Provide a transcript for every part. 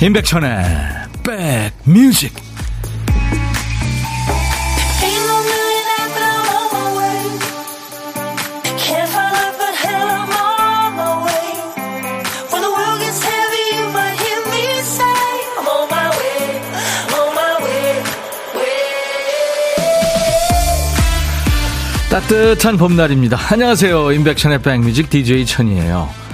임백천의 백뮤직 따뜻한 봄날입니다. 안녕하세요. 임백천의 백뮤직 DJ 천이에요.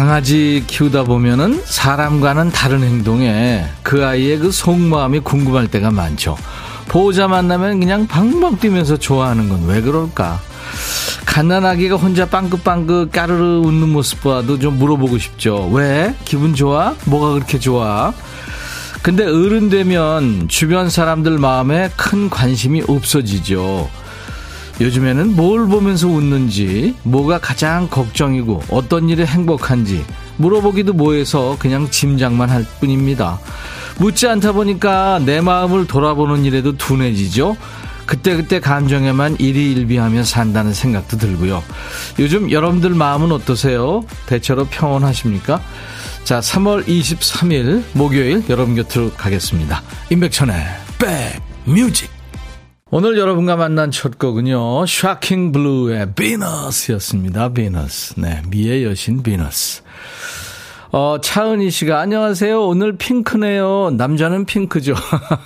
강아지 키우다 보면은 사람과는 다른 행동에 그 아이의 그 속마음이 궁금할 때가 많죠. 보호자 만나면 그냥 방방 뛰면서 좋아하는 건 왜 그럴까? 갓난아기가 혼자 빵긋빵긋 까르르 웃는 모습 봐도 좀 물어보고 싶죠. 왜? 기분 좋아? 뭐가 그렇게 좋아? 근데 어른 되면 주변 사람들 마음에 큰 관심이 없어지죠. 요즘에는 뭘 보면서 웃는지, 뭐가 가장 걱정이고 어떤 일에 행복한지 물어보기도 뭐해서 그냥 짐작만 할 뿐입니다. 묻지 않다 보니까 내 마음을 돌아보는 일에도 둔해지죠. 그때그때 감정에만 일희일비하며 산다는 생각도 들고요. 요즘 여러분들 마음은 어떠세요? 대체로 평온하십니까? 자, 3월 23일 목요일 여러분 곁으로 가겠습니다. 임백천의 백뮤직 오늘 여러분과 만난 첫 곡은요, 샤킹 블루의 비너스였습니다. 비너스. 네, 미의 여신 비너스. 어, 차은희 씨가 안녕하세요. 오늘 핑크네요. 남자는 핑크죠.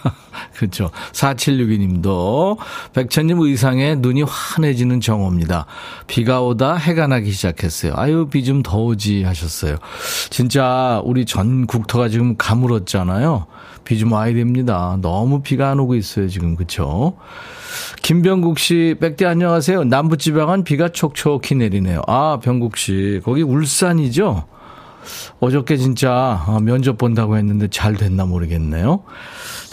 그렇죠. 4762님도 백천님 의상에 눈이 환해지는 정호입니다. 비가 오다 해가 나기 시작했어요. 아유 비 좀더 오지 하셨어요. 진짜 우리 전 국토가 지금 가물었잖아요. 비 좀 와야 됩니다. 너무 비가 안 오고 있어요 지금 그렇죠. 김병국 씨, 백대 안녕하세요. 남부지방은 비가 촉촉히 내리네요. 아, 병국 씨, 거기 울산이죠? 어저께 진짜 어, 면접 본다고 했는데 잘 됐나 모르겠네요.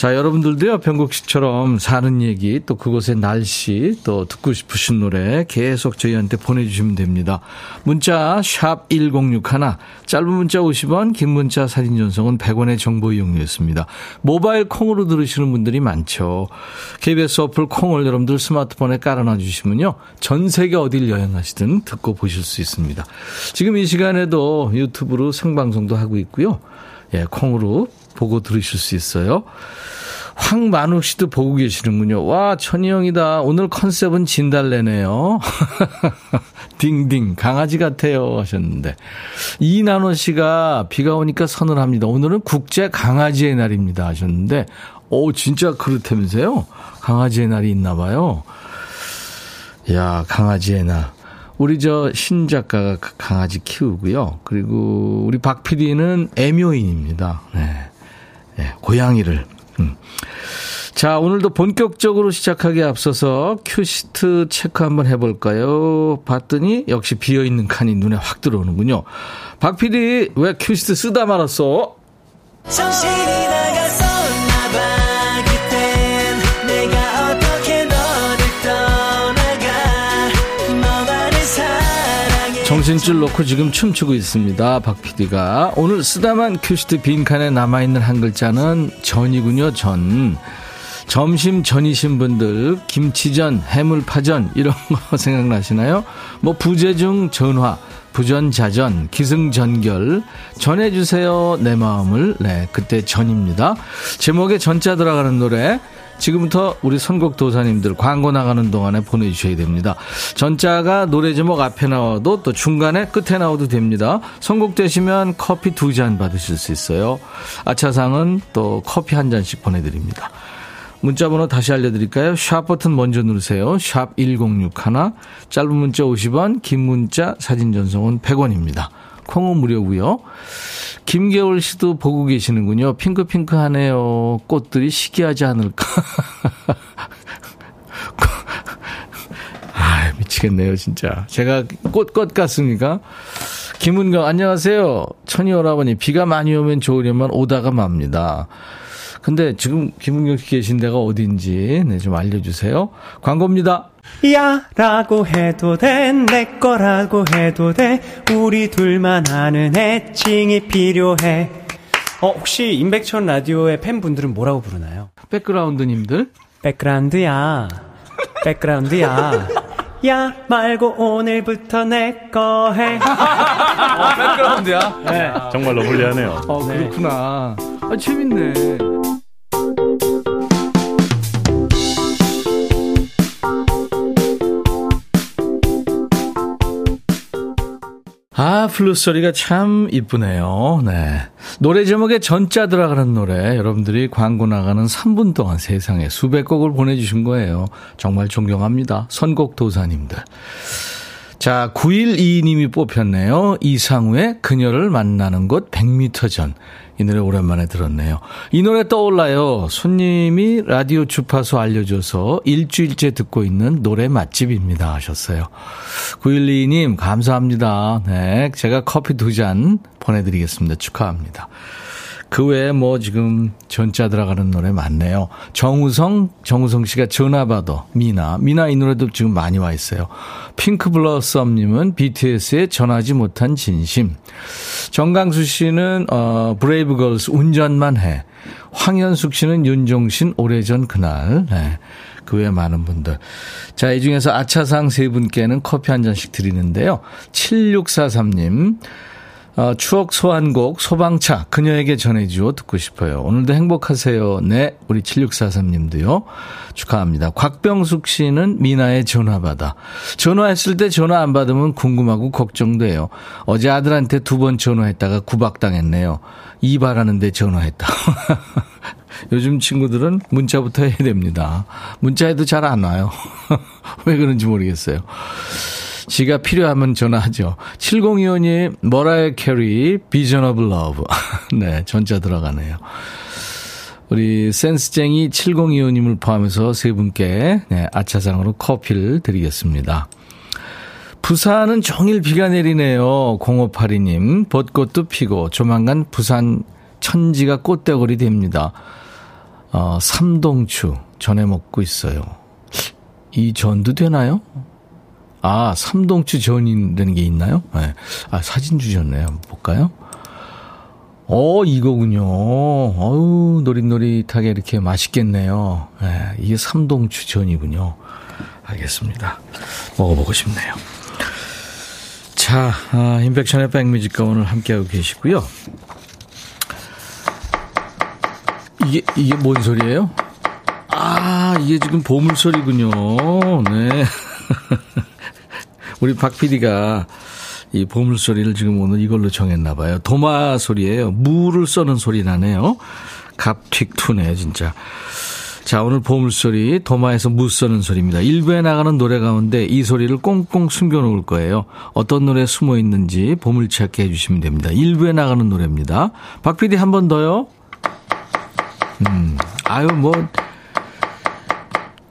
자, 여러분들도요, 병국 씨처럼 사는 얘기, 또 그곳의 날씨, 또 듣고 싶으신 노래 계속 저희한테 보내주시면 됩니다. 문자, 샵 1061, 짧은 문자 50원, 긴 문자 사진 전송은 100원의 정보 이용료였습니다. 모바일 콩으로 들으시는 분들이 많죠. KBS 어플 콩을 여러분들 스마트폰에 깔아놔 주시면요. 전 세계 어딜 여행하시든 듣고 보실 수 있습니다. 지금 이 시간에도 유튜브로 생방송도 하고 있고요. 예, 콩으로 보고 들으실 수 있어요. 황만욱 씨도 보고 계시는군요. 와, 천희 형이다. 오늘 컨셉은 진달래네요. 딩딩, 강아지 같아요. 하셨는데. 이나노 씨가 비가 오니까 서늘합니다. 오늘은 국제 강아지의 날입니다. 하셨는데, 오, 진짜 그렇다면서요? 강아지의 날이 있나 봐요. 야, 강아지의 날. 우리 저 신 작가가 강아지 키우고요. 그리고 우리 박 PD는 애묘인입니다. 네. 네 고양이를. 음. 자, 오늘도 본격적으로 시작하기에 앞서서 큐시트 체크 한번 해볼까요? 봤더니 역시 비어있는 칸이 눈에 확 들어오는군요. 박 PD, 왜 큐시트 쓰다 말았어? 정신이 정신줄 놓고 지금 춤추고 있습니다. 박 PD가. 오늘 쓰다만 큐시트 빈칸에 남아있는 한 글자는 전이군요, 전. 점심 전이신 분들, 김치전, 해물파전, 이런 거 생각나시나요? 뭐, 부재중 전화, 부전자전, 기승전결, 전해주세요, 내 마음을. 네, 그때 전입니다. 제목에 전자 들어가는 노래, 지금부터 우리 선곡 도사님들 광고 나가는 동안에 보내주셔야 됩니다. 전자가 노래 제목 앞에 나와도 또 중간에 끝에 나와도 됩니다. 선곡되시면 커피 두 잔 받으실 수 있어요. 아차상은 또 커피 한 잔씩 보내드립니다. 문자번호 다시 알려드릴까요? 샵 버튼 먼저 누르세요. 샵 1061. 짧은 문자 50원, 긴 문자 사진 전송은 100원입니다. 콩은 무료고요. 김겨울 씨도 보고 계시는군요. 핑크핑크하네요. 꽃들이 시기하지 않을까. 아, 미치겠네요, 진짜. 제가 꽃꽃 같습니까? 김은경, 안녕하세요. 천희 오라버니, 비가 많이 오면 좋으려면 오다가 맙니다. 근데 지금 김은경 씨 계신 데가 어딘지, 네, 좀 알려주세요. 광고입니다. 야 라고 해도 돼 내 거라고 해도 돼 우리 둘만 아는 애칭이 필요해 어 혹시 임백천 라디오의 팬분들은 뭐라고 부르나요? 백그라운드님들? 백그라운드야 백그라운드야 야 말고 오늘부터 내 거 해. 아, 백그라운드야? 네. 정말로 불리하네요. 어, 그렇구나. 아, 재밌네. 아, 플루스 소리가 참 이쁘네요. 네. 노래 제목에 전자 들어가는 노래, 여러분들이 광고 나가는 3분 동안 세상에 수백 곡을 보내주신 거예요. 정말 존경합니다. 선곡 도사님들. 자, 912님이 뽑혔네요. 이상우의 그녀를 만나는 곳 100m 전. 이 노래 오랜만에 들었네요. 이 노래 떠올라요. 손님이 라디오 주파수 알려줘서 일주일째 듣고 있는 노래 맛집입니다. 하셨어요. 912님, 감사합니다. 네. 제가 커피 두 잔 보내드리겠습니다. 축하합니다. 그 외에 뭐 지금 전자 들어가는 노래 많네요. 정우성, 정우성 씨가 전화 받아. 미나. 미나 이 노래도 지금 많이 와 있어요. 핑크 블러썸님은 BTS의 전하지 못한 진심. 정강수 씨는, 어, 브레이브걸스 운전만 해. 황현숙 씨는 윤종신 오래전 그날. 네. 그 외에 많은 분들. 자, 이 중에서 아차상 세 분께는 커피 한 잔씩 드리는데요. 7643님. 어, 추억 소환곡 소방차 그녀에게 전해주어 듣고 싶어요. 오늘도 행복하세요. 네, 우리 7643님도요. 축하합니다. 곽병숙 씨는 미나의 전화 받아. 전화했을 때 전화 안 받으면 궁금하고 걱정돼요. 어제 아들한테 두 번 전화했다가 구박당했네요. 이발하는데 전화했다. 요즘 친구들은 문자부터 해야 됩니다. 문자해도 잘 안 와요. 왜 그런지 모르겠어요. 지가 필요하면 전화하죠. 7025님, 머라이어 캐리, Vision of Love. 네, 전자 들어가네요. 우리 센스쟁이 7025님을 포함해서 세 분께 네, 아차상으로 커피를 드리겠습니다. 부산은 종일 비가 내리네요. 0582님, 벚꽃도 피고 조만간 부산 천지가 꽃대거리 됩니다. 어, 삼동추 전해 먹고 있어요. 이 전도 되나요? 아, 삼동추 전이라는 게 있나요? 네. 아, 사진 주셨네요. 한번 볼까요? 어, 이거군요. 어우, 노릿노릿하게 이렇게 맛있겠네요. 네, 이게 삼동추 전이군요. 알겠습니다. 먹어보고 싶네요. 자, 아, 인백션의 백뮤직과 오늘 함께하고 계시고요. 이게, 이게 뭔 소리예요? 아, 이게 지금 보물 소리군요. 네. 우리 박 PD가 이 보물 소리를 지금 오늘 이걸로 정했나 봐요. 도마 소리예요. 무를 써는 소리 나네요. 갑틱투네 진짜. 자, 오늘 보물소리, 도마에서 무 써는 소리입니다. 일부에 나가는 노래 가운데 이 소리를 꽁꽁 숨겨놓을 거예요. 어떤 노래 숨어 있는지 보물찾기 해주시면 됩니다. 일부에 나가는 노래입니다. 박 PD 한 번 더요. 음, 아유, 뭐,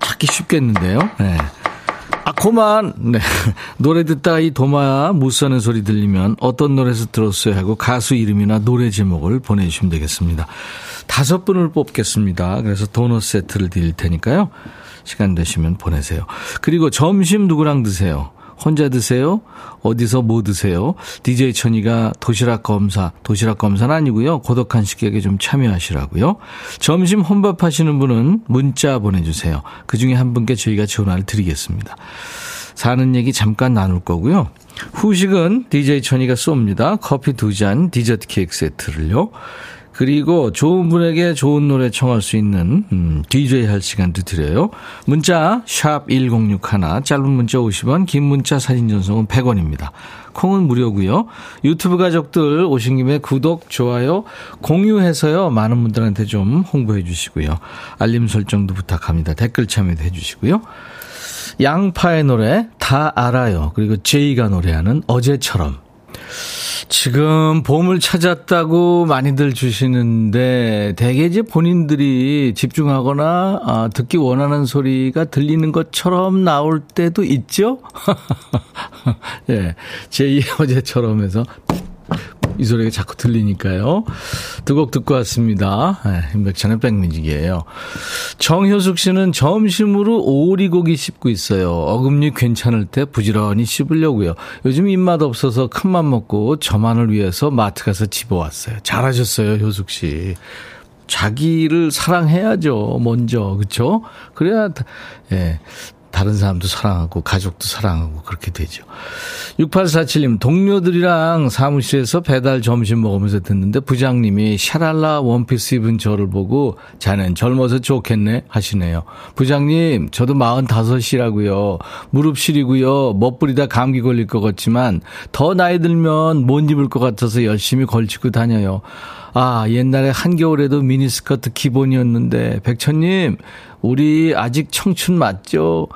찾기 쉽겠는데요. 네. 아, 고만. 네. 노래 듣다가 이 도마 무서는 소리 들리면 어떤 노래에서 들었어요 하고 가수 이름이나 노래 제목을 보내주시면 되겠습니다. 다섯 분을 뽑겠습니다. 그래서 도넛 세트를 드릴 테니까요. 시간 되시면 보내세요. 그리고 점심 누구랑 드세요? 혼자 드세요? 어디서 뭐 드세요? DJ 천이가 도시락 검사, 도시락 검사는 아니고요. 고독한 식객에 좀 참여하시라고요. 점심 혼밥 하시는 분은 문자 보내주세요. 그 중에 한 분께 저희가 전화를 드리겠습니다. 사는 얘기 잠깐 나눌 거고요. 후식은 DJ 천이가 쏩니다. 커피 두 잔, 디저트 케이크 세트를요. 그리고 좋은 분에게 좋은 노래 청할 수 있는 음, DJ 할 시간도 드려요. 문자 샵 1061, 짧은 문자 50원, 긴 문자 사진 전송은 100원입니다. 콩은 무료고요. 유튜브 가족들 오신 김에 구독, 좋아요, 공유해서요. 많은 분들한테 좀 홍보해 주시고요. 알림 설정도 부탁합니다. 댓글 참여도 해 주시고요. 양파의 노래 다 알아요. 그리고 제이가 노래하는 어제처럼 지금 봄을 찾았다고 많이들 주시는데 대개 이제 본인들이 집중하거나 아, 듣기 원하는 소리가 들리는 것처럼 나올 때도 있죠. 예, 제2 어제처럼 해서 이 소리가 자꾸 들리니까요. 두 곡 듣고 왔습니다. 네, 임백천의 백뮤직이에요. 정효숙 씨는 점심으로 오리고기 씹고 있어요. 어금니 괜찮을 때 부지런히 씹으려고요. 요즘 입맛 없어서 큰맘 먹고 저만을 위해서 마트 가서 집어왔어요. 잘하셨어요, 효숙 씨. 자기를 사랑해야죠, 먼저. 그쵸? 그래야, 예. 다른 사람도 사랑하고 가족도 사랑하고 그렇게 되죠. 6847님 동료들이랑 사무실에서 배달 점심 먹으면서 듣는데 부장님이 샤랄라 원피스 입은 저를 보고 자넨 젊어서 좋겠네 하시네요. 부장님 저도 45이라고요. 무릎 시리고요. 멋부리다 감기 걸릴 것 같지만 더 나이 들면 못 입을 것 같아서 열심히 걸치고 다녀요. 아, 옛날에 한겨울에도 미니스커트 기본이었는데, 백천님, 우리 아직 청춘 맞죠?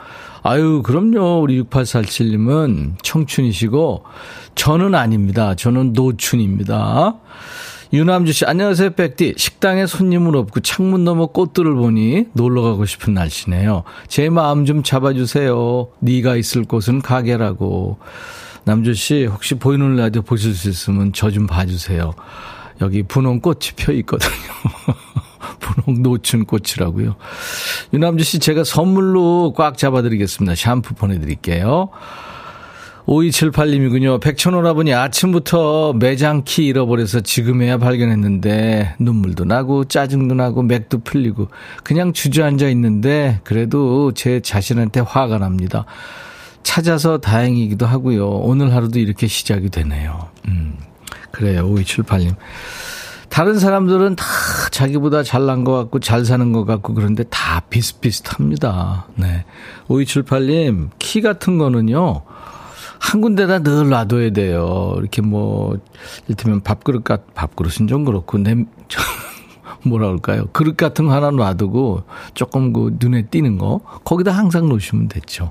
아유, 그럼요. 우리 6847님은 청춘이시고, 저는 아닙니다. 저는 노춘입니다. 유남주 씨, 안녕하세요, 백디. 식당에 손님은 없고 창문 너머 꽃들을 보니 놀러 가고 싶은 날씨네요. 제 마음 좀 잡아주세요. 네가 있을 곳은 가게라고. 남주 씨, 혹시 보이는 라디오 보실 수 있으면 저 좀 봐주세요. 여기 분홍 꽃이 펴 있거든요. 노춘 꽃이라고요. 유남주 씨 제가 선물로 꽉 잡아드리겠습니다. 샴푸 보내드릴게요. 5278님이군요. 백천오라버니 아침부터 매장 키 잃어버려서 지금에야 발견했는데 눈물도 나고 짜증도 나고 맥도 풀리고 그냥 주저앉아 있는데 그래도 제 자신한테 화가 납니다. 찾아서 다행이기도 하고요. 오늘 하루도 이렇게 시작이 되네요. 음. 그래요. 5278님. 다른 사람들은 다 자기보다 잘난 것 같고 잘 사는 것 같고 그런데 다 비슷비슷합니다. 네. 5278님, 키 같은 거는요, 한 군데다 늘 놔둬야 돼요. 이렇게 뭐, 이를테면 밥그릇 같, 밥그릇은 좀 그렇고, 냄, 뭐라 그럴까요? 그릇 같은 거 하나 놔두고 조금 그 눈에 띄는 거, 거기다 항상 놓으시면 됐죠.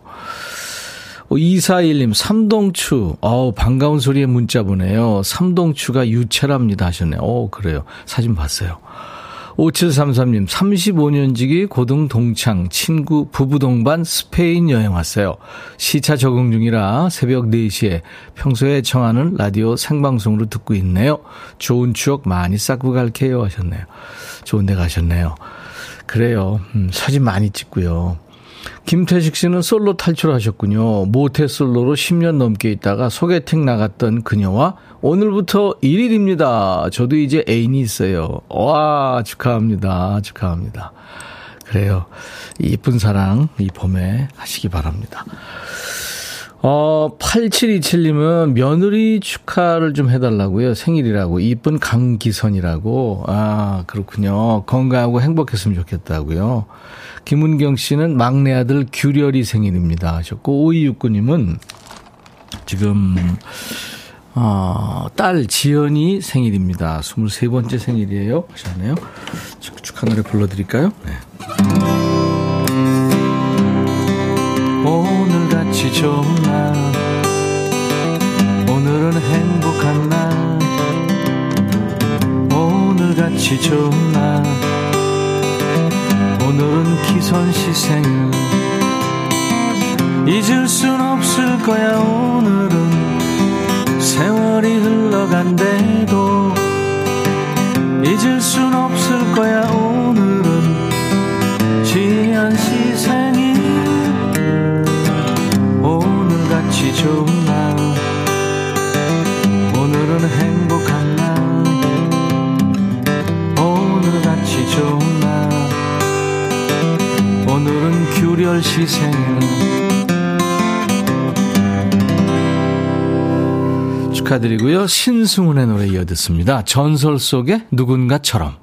2421님, 삼동추. 어우, 반가운 소리에 문자 보내요. 삼동추가 유채랍니다 하셨네요. 어, 그래요. 사진 봤어요. 5733님, 35년 지기 고등 동창, 친구, 부부 동반 스페인 여행 왔어요. 시차 적응 중이라 새벽 4시에 평소에 청하는 라디오 생방송으로 듣고 있네요. 좋은 추억 많이 쌓고 갈게요 하셨네요. 좋은 데 가셨네요. 그래요. 음, 사진 많이 찍고요. 김태식 씨는 솔로 탈출하셨군요. 모태 솔로로 10년 넘게 있다가 소개팅 나갔던 그녀와 오늘부터 1일입니다. 저도 이제 애인이 있어요. 와, 축하합니다. 축하합니다. 그래요. 이쁜 사랑 이 봄에 하시기 바랍니다. 어, 8727님은 며느리 축하를 좀 해달라고요. 생일이라고. 이쁜 강기선이라고. 아, 그렇군요. 건강하고 행복했으면 좋겠다고요. 김은경 씨는 막내 아들 규렬이 생일입니다 하셨고 5269님은 지금 어, 딸 지연이 생일입니다. 23번째 생일이에요. 하셨네요. 축하 노래 불러드릴까요? 네. 오늘 같이 좋은 날. 오늘은 행복한 날. 오늘같이 좋은 날. 오늘은 기선씨 생일 잊을 순 없을 거야 오늘은. 세월이 흘러간대도 잊을 순 없을 거야 오늘 오늘은 규렬 시 생일 축하드리고요. 신승훈의 노래 이어 듣습니다. 전설 속의 누군가처럼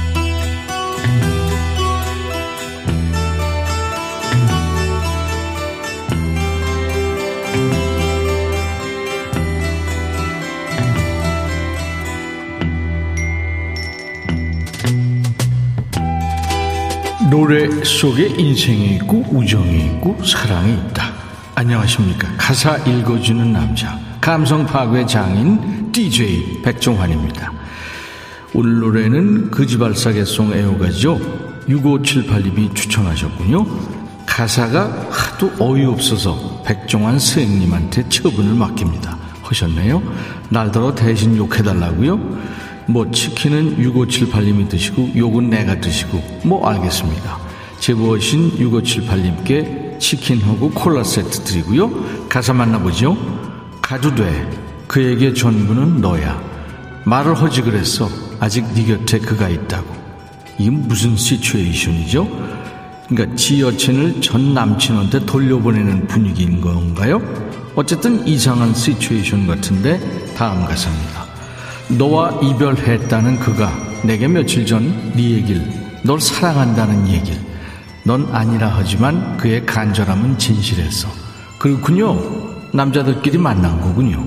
노래 속에 인생이 있고 우정이 있고 사랑이 있다. 안녕하십니까. 가사 읽어주는 남자. 감성 파괴 장인 DJ 백종환입니다. 오늘 노래는 그지발사계송 애호가죠. 6578님이 추천하셨군요. 가사가 하도 어이없어서 백종환 선생님한테 처분을 맡깁니다. 하셨네요. 날더러 대신 욕해달라고요? 뭐 치킨은 6578님이 드시고 욕은 내가 드시고 뭐 알겠습니다. 제보하신 6578님께 치킨하고 콜라 세트 드리고요. 가사 만나보죠. 가도 돼. 그에게 전부는 너야. 말을 하지 그랬어. 아직 네 곁에 그가 있다고. 이게 무슨 시츄에이션이죠? 그러니까 지 여친을 전 남친한테 돌려보내는 분위기인 건가요? 어쨌든 이상한 시츄에이션 같은데 다음 가사입니다. 너와 이별했다는 그가 내게 며칠 전 네 얘길 널 사랑한다는 얘길 넌 아니라 하지만 그의 간절함은 진실했어 그렇군요. 남자들끼리 만난 거군요.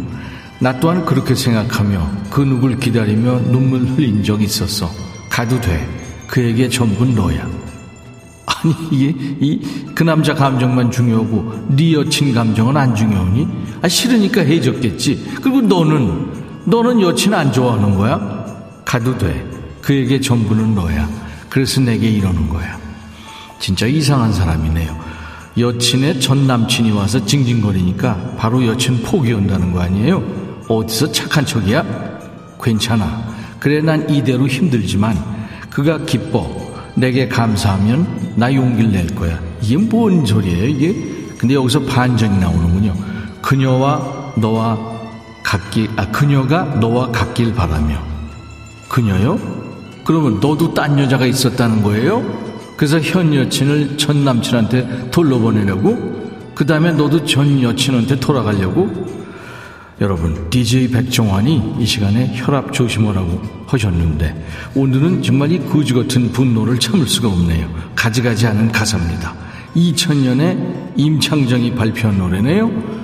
나 또한 그렇게 생각하며 그 누굴 기다리며 눈물 흘린 적 있었어 가도 돼. 그에게 전부 너야. 아니 이게 이 그 남자 감정만 중요하고 네 여친 감정은 안 중요하니? 아 싫으니까 헤어졌겠지. 그리고 너는 너는 여친 안 좋아하는 거야? 가도 돼. 그에게 전부는 너야. 그래서 내게 이러는 거야. 진짜 이상한 사람이네요. 여친의 전 남친이 와서 징징거리니까 바로 여친 포기한다는 거 아니에요? 어디서 착한 척이야? 괜찮아. 그래 난 이대로 힘들지만 그가 기뻐. 내게 감사하면 나 용기를 낼 거야. 이게 뭔 소리예요, 이게? 근데 여기서 반전이 나오는군요. 그녀와 너와 같길, 아, 그녀가 너와 같길 바라며. 그녀요? 그러면 너도 딴 여자가 있었다는 거예요? 그래서 현 여친을 전 남친한테 돌려보내려고? 그 다음에 너도 전 여친한테 돌아가려고? 여러분, DJ 백종환이 이 시간에 혈압 조심하라고 하셨는데, 오늘은 정말 이 거지 같은 분노를 참을 수가 없네요. 가지가지 않은 가사입니다. 2000년에 임창정이 발표한 노래네요.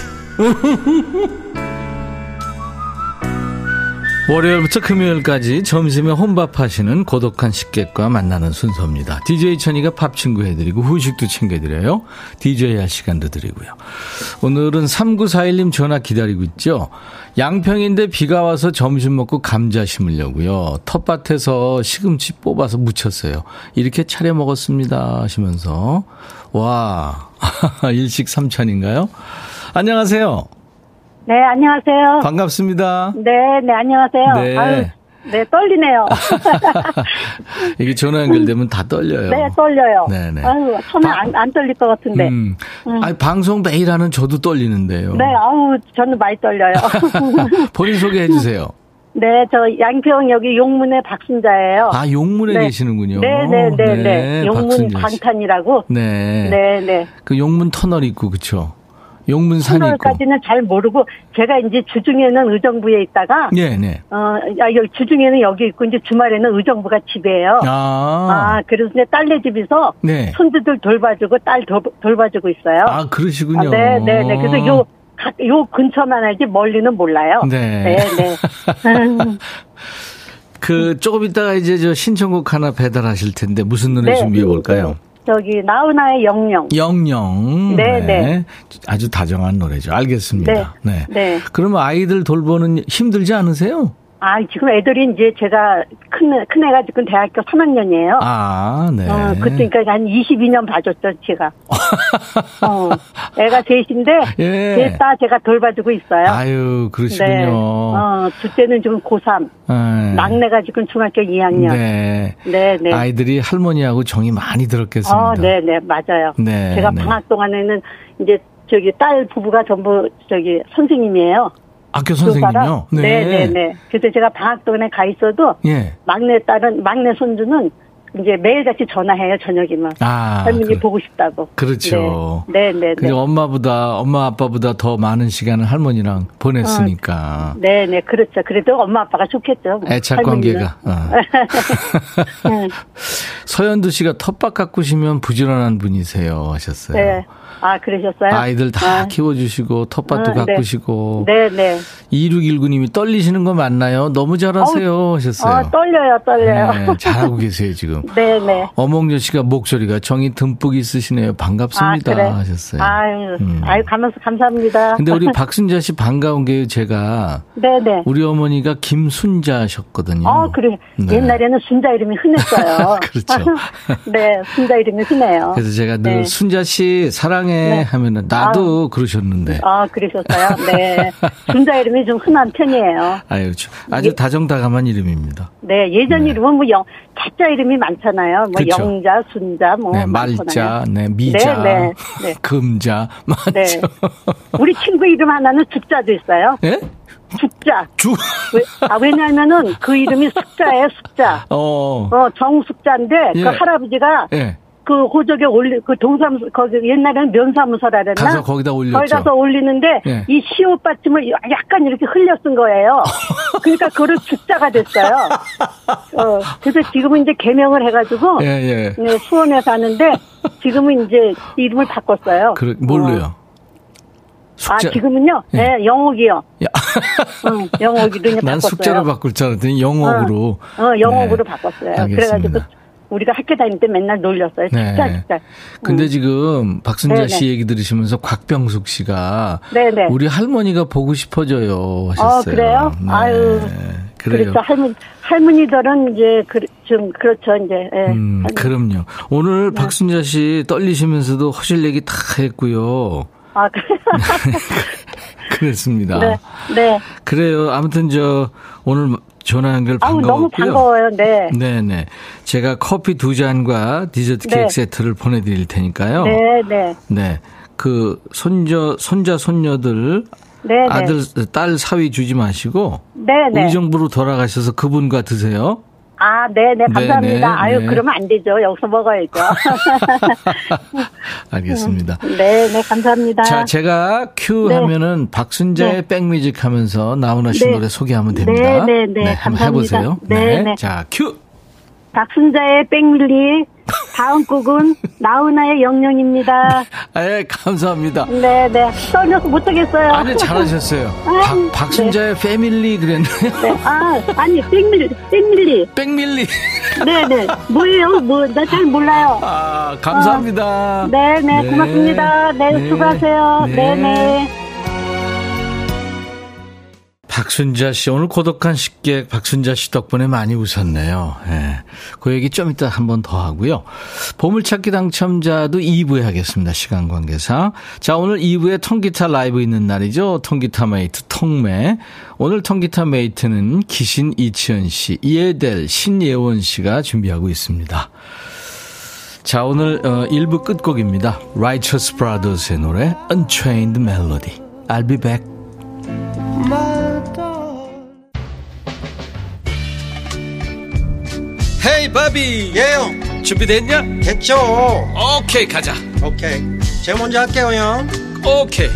월요일부터 금요일까지 점심에 혼밥하시는 고독한 식객과 만나는 순서입니다. DJ 천이가 밥 친구 해드리고 후식도 챙겨드려요. DJ 할 시간도 드리고요. 오늘은 3941님 전화 기다리고 있죠. 양평인데 비가 와서 점심 먹고 감자 심으려고요. 텃밭에서 시금치 뽑아서 무쳤어요. 이렇게 차려 먹었습니다 하시면서 와 일식 삼찬인가요? 안녕하세요. 네, 안녕하세요. 반갑습니다. 네, 네, 안녕하세요. 네. 아유, 네, 떨리네요. 이게 전화 연결되면 다 떨려요. 네, 떨려요. 네 네. 아유, 처음에 바- 안, 안 떨릴 것 같은데. 음. 아니, 방송 매일 하는 저도 떨리는데요. 네, 아우, 저는 많이 떨려요. 본인 소개해 주세요. 네, 저 양평 여기 용문의 박순자예요. 아, 용문에 네. 계시는군요. 네, 네, 네, 네. 용문 박순자 씨. 방탄이라고. 네. 네, 네. 그 용문 터널 있고, 그쵸? 용문 산 있고. 터널까지는 잘 모르고 제가 이제 주중에는 의정부에 있다가 네, 네. 어, 야, 여기 주중에는 여기 있고 이제 주말에는 의정부가 집이에요. 아. 아, 그래서 이제 딸네 집에서 네. 손주들 돌봐주고 딸 돌, 돌봐주고 있어요. 아, 그러시군요. 아, 네, 네, 네. 그래서 요, 가- 요 근처만 알지 멀리는 몰라요. 네. 네, 네. 음, 그, 조금 있다가 이제 저 신청곡 하나 배달하실 텐데, 무슨 노래 네. 준비해 볼까요? 저기, 나훈아의 영영. 영영. 네, 네. 아주 다정한 노래죠. 알겠습니다. 네. 네. 그러면 아이들 돌보는 힘들지 않으세요? 아, 지금 애들이 이제 제가 큰, 애- 큰 애가 지금 대학교 3학년이에요. 아, 네. 어, 그러니까 한 22년 봐줬죠, 제가. 어, 애가 셋인데, 예. 셋다 제가 돌봐주고 있어요. 아유, 그러시군요. 네. 어, 둘째는 지금 고3, 네. 막내가 지금 중학교 2학년. 네. 네, 네. 아이들이 할머니하고 정이 많이 들었겠습니다. 어, 네, 네, 맞아요. 네, 제가 네. 방학 동안에는 이제 저기 딸 부부가 전부 저기 선생님이에요. 학교 교사라. 선생님요? 네, 네, 네. 그래서 제가 방학 동안에 가 있어도 예. 막내 딸은 막내 손주는 이제 매일같이 전화해요, 저녁이면. 아, 할머니 그래. 보고 싶다고. 그렇죠. 네, 네, 네. 그죠 엄마보다 엄마 아빠보다 더 많은 시간을 할머니랑 보냈으니까 네, 네, 그렇죠. 그래도 엄마 아빠가 좋겠죠. 애착 할머니는. 관계가. 어. 응. 서현두 씨가 텃밭 가꾸시면 부지런한 분이세요 하셨어요. 네. 아, 그러셨어요? 아이들 다 아. 키워주시고 텃밭도 아, 네. 가꾸시고 네, 네. 2619님이 떨리시는 거 맞나요? 너무 잘하세요 하셨어요. 아, 떨려요, 떨려요. 네, 잘하고 계세요 지금. 네, 네. 어몽여 씨가 목소리가 정이 듬뿍 있으시네요. 반갑습니다 아, 그래. 하셨어요. 아유, 음. 아유, 가면서 감사합니다. 근데 우리 박순자 씨 반가운 게요. 제가 네, 네. 우리 어머니가 김순자셨거든요. 어, 그래. 네. 옛날에는 순자 이름이 흔했어요. 그렇죠. 네, 순자 이름이 흔해요. 그래서 제가 늘 네. 순자 씨 사랑해 네. 하면은 나도 그러셨는데. 아, 그러셨어요? 네. 순자 이름이 좀 흔한 편이에요. 아유, 저- 아주 예. 다정다감한 이름입니다. 네, 예전 이름은 뭐 영, 자자 이름이 많잖아요. 뭐 그쵸. 영자, 순자, 뭐. 네. 말자, 네, 미자, 네, 네, 네. 금자, 맞죠? 네. 우리 친구 이름 하나는 죽자도 있어요. 예? 죽자. 주, 왜, 아, 왜냐면은 그 이름이 숙자예요, 숙자. 어, 어, 정숙자인데 예. 그 할아버지가 예. 그 호적에 올리 그 동사무소 거기 옛날에는 면사무소라 그랬나? 가서 거기다 올렸죠. 거기 가서 올리는데 예. 이 시옷 받침을 약간 이렇게 흘려 쓴 거예요. 그러니까 그걸 죽자가 됐어요. 어, 그래서 지금은 이제 개명을 해가지고 예, 예. 네, 수원에 사는데 지금은 이제 이름을 바꿨어요. 그, 뭘로요? 어. 숙자. 아 지금은요? 예. 네, 영옥이요. 야. 응, 영옥이로 이제 난 바꿨어요. 숙자를 바꿀 줄 알았더니 영업으로. 어, 어, 영옥으로 네. 바꿨어요. 알겠습니다. 그래가지고 우리가 학교 다닐 때 맨날 놀렸어요. 네. 진짜 진짜. 근데 음. 지금 박순자 네네. 씨 얘기 들으시면서 곽병숙 씨가 네네. 우리 할머니가 보고 싶어져요 하셨어요. 어, 그래요? 네. 아유. 그래요. 그렇죠. 할머니, 할머니들은 이제, 그, 좀, 그렇죠, 이제. 예. 음. 그럼요. 네. 오늘 박순자 씨 떨리시면서도 허실 얘기 다 했고요. 아, 그, 그랬습니다. 네, 네. 그래요. 아무튼 저 오늘 전화 연결 아우, 반가웠고요. 너무 반가워요, 네. 네네. 제가 커피 두 잔과 디저트 네. 케이크 세트를 보내드릴 테니까요. 네, 네. 네. 그 손자 손자 손녀들 네, 네. 아들 딸 사위 주지 마시고 네, 네. 의정부로 돌아가셔서 그분과 드세요. 아, 네, 네. 감사합니다. 네, 네, 아유, 네. 그러면 안 되죠. 여기서 먹어야죠. 알겠습니다. 네, 네. 감사합니다. 자, 제가 큐 네. 하면은 박순자의 네. 백뮤직 하면서 나훈아 씨 네. 노래 소개하면 됩니다. 네, 네, 네. 한번 감사합니다. 해보세요. 네, 네. 자, 큐. 박순자의 백밀리. 다음 곡은 나훈아의 영영입니다. 아, 예, 감사합니다. 네, 네. 떨려서 못하겠어요. 아니, 잘하셨어요. 아유, 박, 박순자의 패밀리 그랬나요? 네. 아, 아니, 백밀리, 백밀리. 백밀리. 네, 네. 뭐예요? 뭐, 나 잘 몰라요. 아, 감사합니다. 네, 네, 고맙습니다. 네, 수고하세요. 네, 네. 박순자 씨, 오늘 고독한 식객 박순자 씨 덕분에 많이 웃었네요. 예. 그 얘기 좀 이따 한 번 더 하고요. 보물찾기 당첨자도 2부에 하겠습니다. 시간 관계상. 자, 오늘 2부에 통기타 라이브 있는 날이죠. 통기타 메이트 통매. 오늘 통기타 메이트는 기신 이치현 씨, 이해델, 신예원 씨가 준비하고 있습니다. 자, 오늘 어, 1부 끝곡입니다. Righteous Brothers의 노래 Unchained Melody. I'll be back. 헤이 바비. 예영. 준비됐냐? 됐죠. 오케이 가자. 오케이. 제가 먼저 할게요 형. 오케이.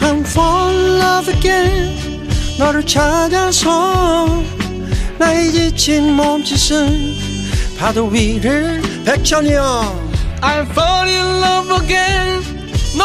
I'm fall in love again. 너를 찾아서 나의 지친 몸짓은 파도 위를 백천이 형. I'm fall in love again. 너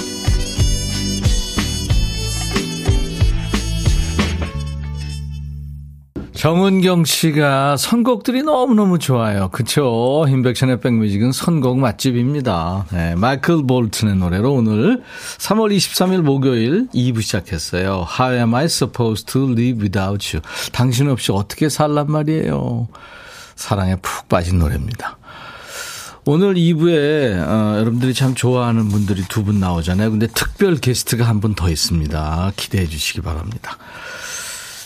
정은경 씨가 선곡들이 너무너무 좋아요. 그쵸? 인백션의 백뮤직은 선곡 맛집입니다. 네, 마이클 볼튼의 노래로 오늘 3월 23일 목요일 2부 시작했어요. How am I supposed to live without you? 당신 없이 어떻게 살란 말이에요. 사랑에 푹 빠진 노래입니다. 오늘 2부에 어, 여러분들이 참 좋아하는 분들이 두 분 나오잖아요. 근데 특별 게스트가 한 분 더 있습니다. 기대해 주시기 바랍니다.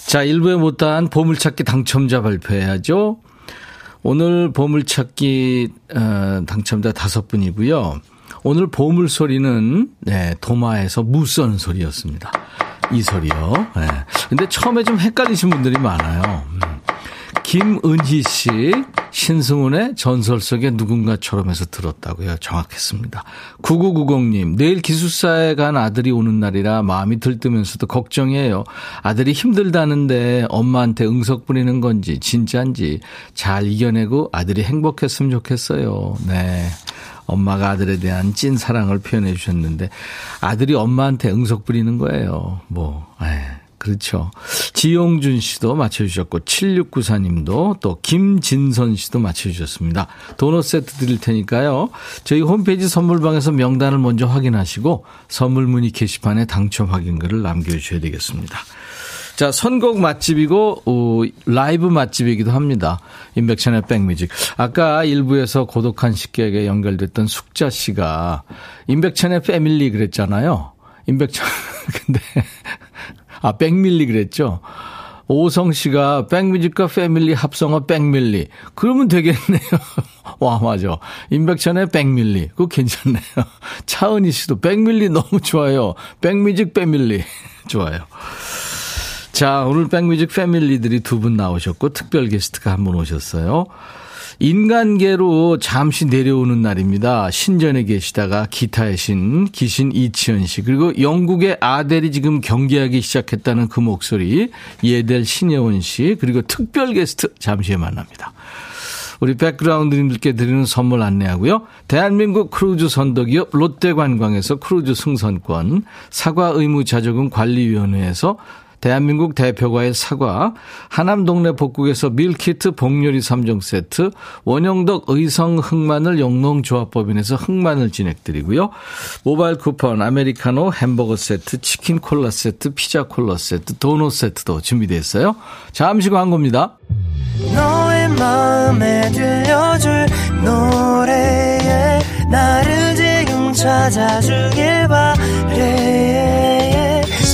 자, 1부에 못다한 보물찾기 당첨자 발표해야죠. 오늘 보물찾기 어, 당첨자 다섯 분이고요. 오늘 보물 소리는 네, 도마에서 무 써는 소리였습니다. 이 소리요. 네. 근데 처음에 좀 헷갈리신 분들이 많아요. 음. 김은희 씨, 신승훈의 전설 속의 누군가처럼 해서 들었다고요. 정확했습니다. 9990님, 내일 기숙사에 간 아들이 오는 날이라 마음이 들뜨면서도 걱정이에요. 아들이 힘들다는데 엄마한테 응석 부리는 건지 진짜인지 잘 이겨내고 아들이 행복했으면 좋겠어요. 네. 엄마가 아들에 대한 찐 사랑을 표현해 주셨는데 아들이 엄마한테 응석 부리는 거예요. 뭐, 에. 그렇죠. 지용준 씨도 맞춰주셨고, 7694님도 또 김진선 씨도 맞춰주셨습니다. 도넛 세트 드릴 테니까요. 저희 홈페이지 선물방에서 명단을 먼저 확인하시고, 선물 문의 게시판에 당첨 확인글을 남겨주셔야 되겠습니다. 자, 선곡 맛집이고, 어, 라이브 맛집이기도 합니다. 임백천의 백뮤직. 아까 일부에서 고독한 식객에 연결됐던 순자 씨가 임백천의 패밀리 그랬잖아요. 임백천, 근데 아, 백밀리 그랬죠? 오성 씨가 백뮤직과 패밀리 합성어 백밀리. 그러면 되겠네요. 와, 맞아. 임백천의 백밀리. 그거 괜찮네요. 차은희 씨도 백밀리 너무 좋아요. 백뮤직 패밀리. 좋아요. 자, 오늘 백뮤직 패밀리들이 두 분 나오셨고, 특별 게스트가 한 분 오셨어요. 인간계로 잠시 내려오는 날입니다. 신전에 계시다가 기타의 신, 기신 이치현 씨, 그리고 영국의 아델이 지금 경기하기 시작했다는 그 목소리, 예델 신예원 씨, 그리고 특별 게스트 잠시 후에 만납니다. 우리 백그라운드님들께 드리는 선물 안내하고요. 대한민국 크루즈 선도기업 롯데관광에서 크루즈 승선권, 사과 의무 자조금 관리위원회에서 대한민국 대표 과일 사과, 하남 동네 복국에서 밀키트 복요리 3종 세트, 원형덕 의성 흑마늘 영농조합법인에서 흑마늘 진액 드리고요. 모바일 쿠폰, 아메리카노 햄버거 세트, 치킨 콜라 세트, 피자 콜라 세트, 도넛 세트도 준비되어 있어요. 잠시 광고입니다. 너의 마음에 들려줄 노래에 나를 지금 찾아주길 바래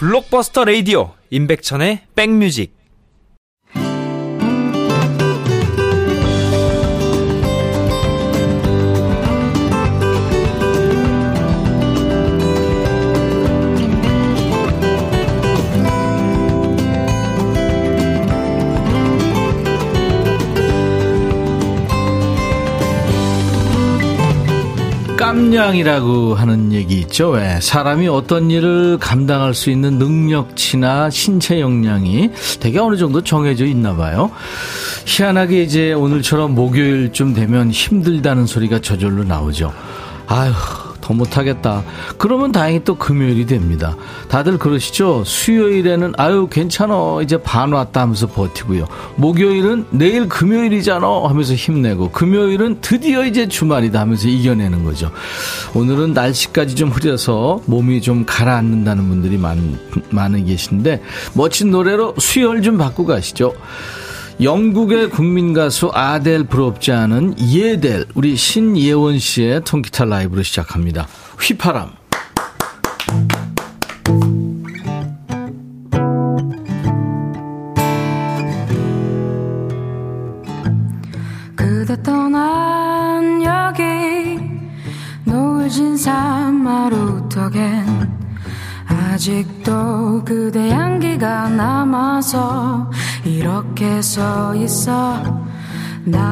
블록버스터 레이디오 임백천의 백뮤직 깜냥이라고 하는 얘기 있죠. 왜? 사람이 어떤 일을 감당할 수 있는 능력치나 신체 역량이 되게 어느 정도 정해져 있나 봐요. 희한하게 이제 오늘처럼 목요일쯤 되면 힘들다는 소리가 저절로 나오죠. 아휴, 더 못하겠다. 그러면 다행히 또 금요일이 됩니다. 다들 그러시죠? 수요일에는 아유 괜찮어 이제 반 왔다 하면서 버티고요. 목요일은 내일 금요일이잖아 하면서 힘내고 금요일은 드디어 이제 주말이다 하면서 이겨내는 거죠. 오늘은 날씨까지 좀 흐려서 몸이 좀 가라앉는다는 분들이 많, 많은 계신데 멋진 노래로 수요일 좀 받고 가시죠. 영국의 국민 가수 아델 부럽지 않은 예델 우리 신예원 씨의 통기타 라이브로 시작합니다. 휘파람.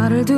나를 두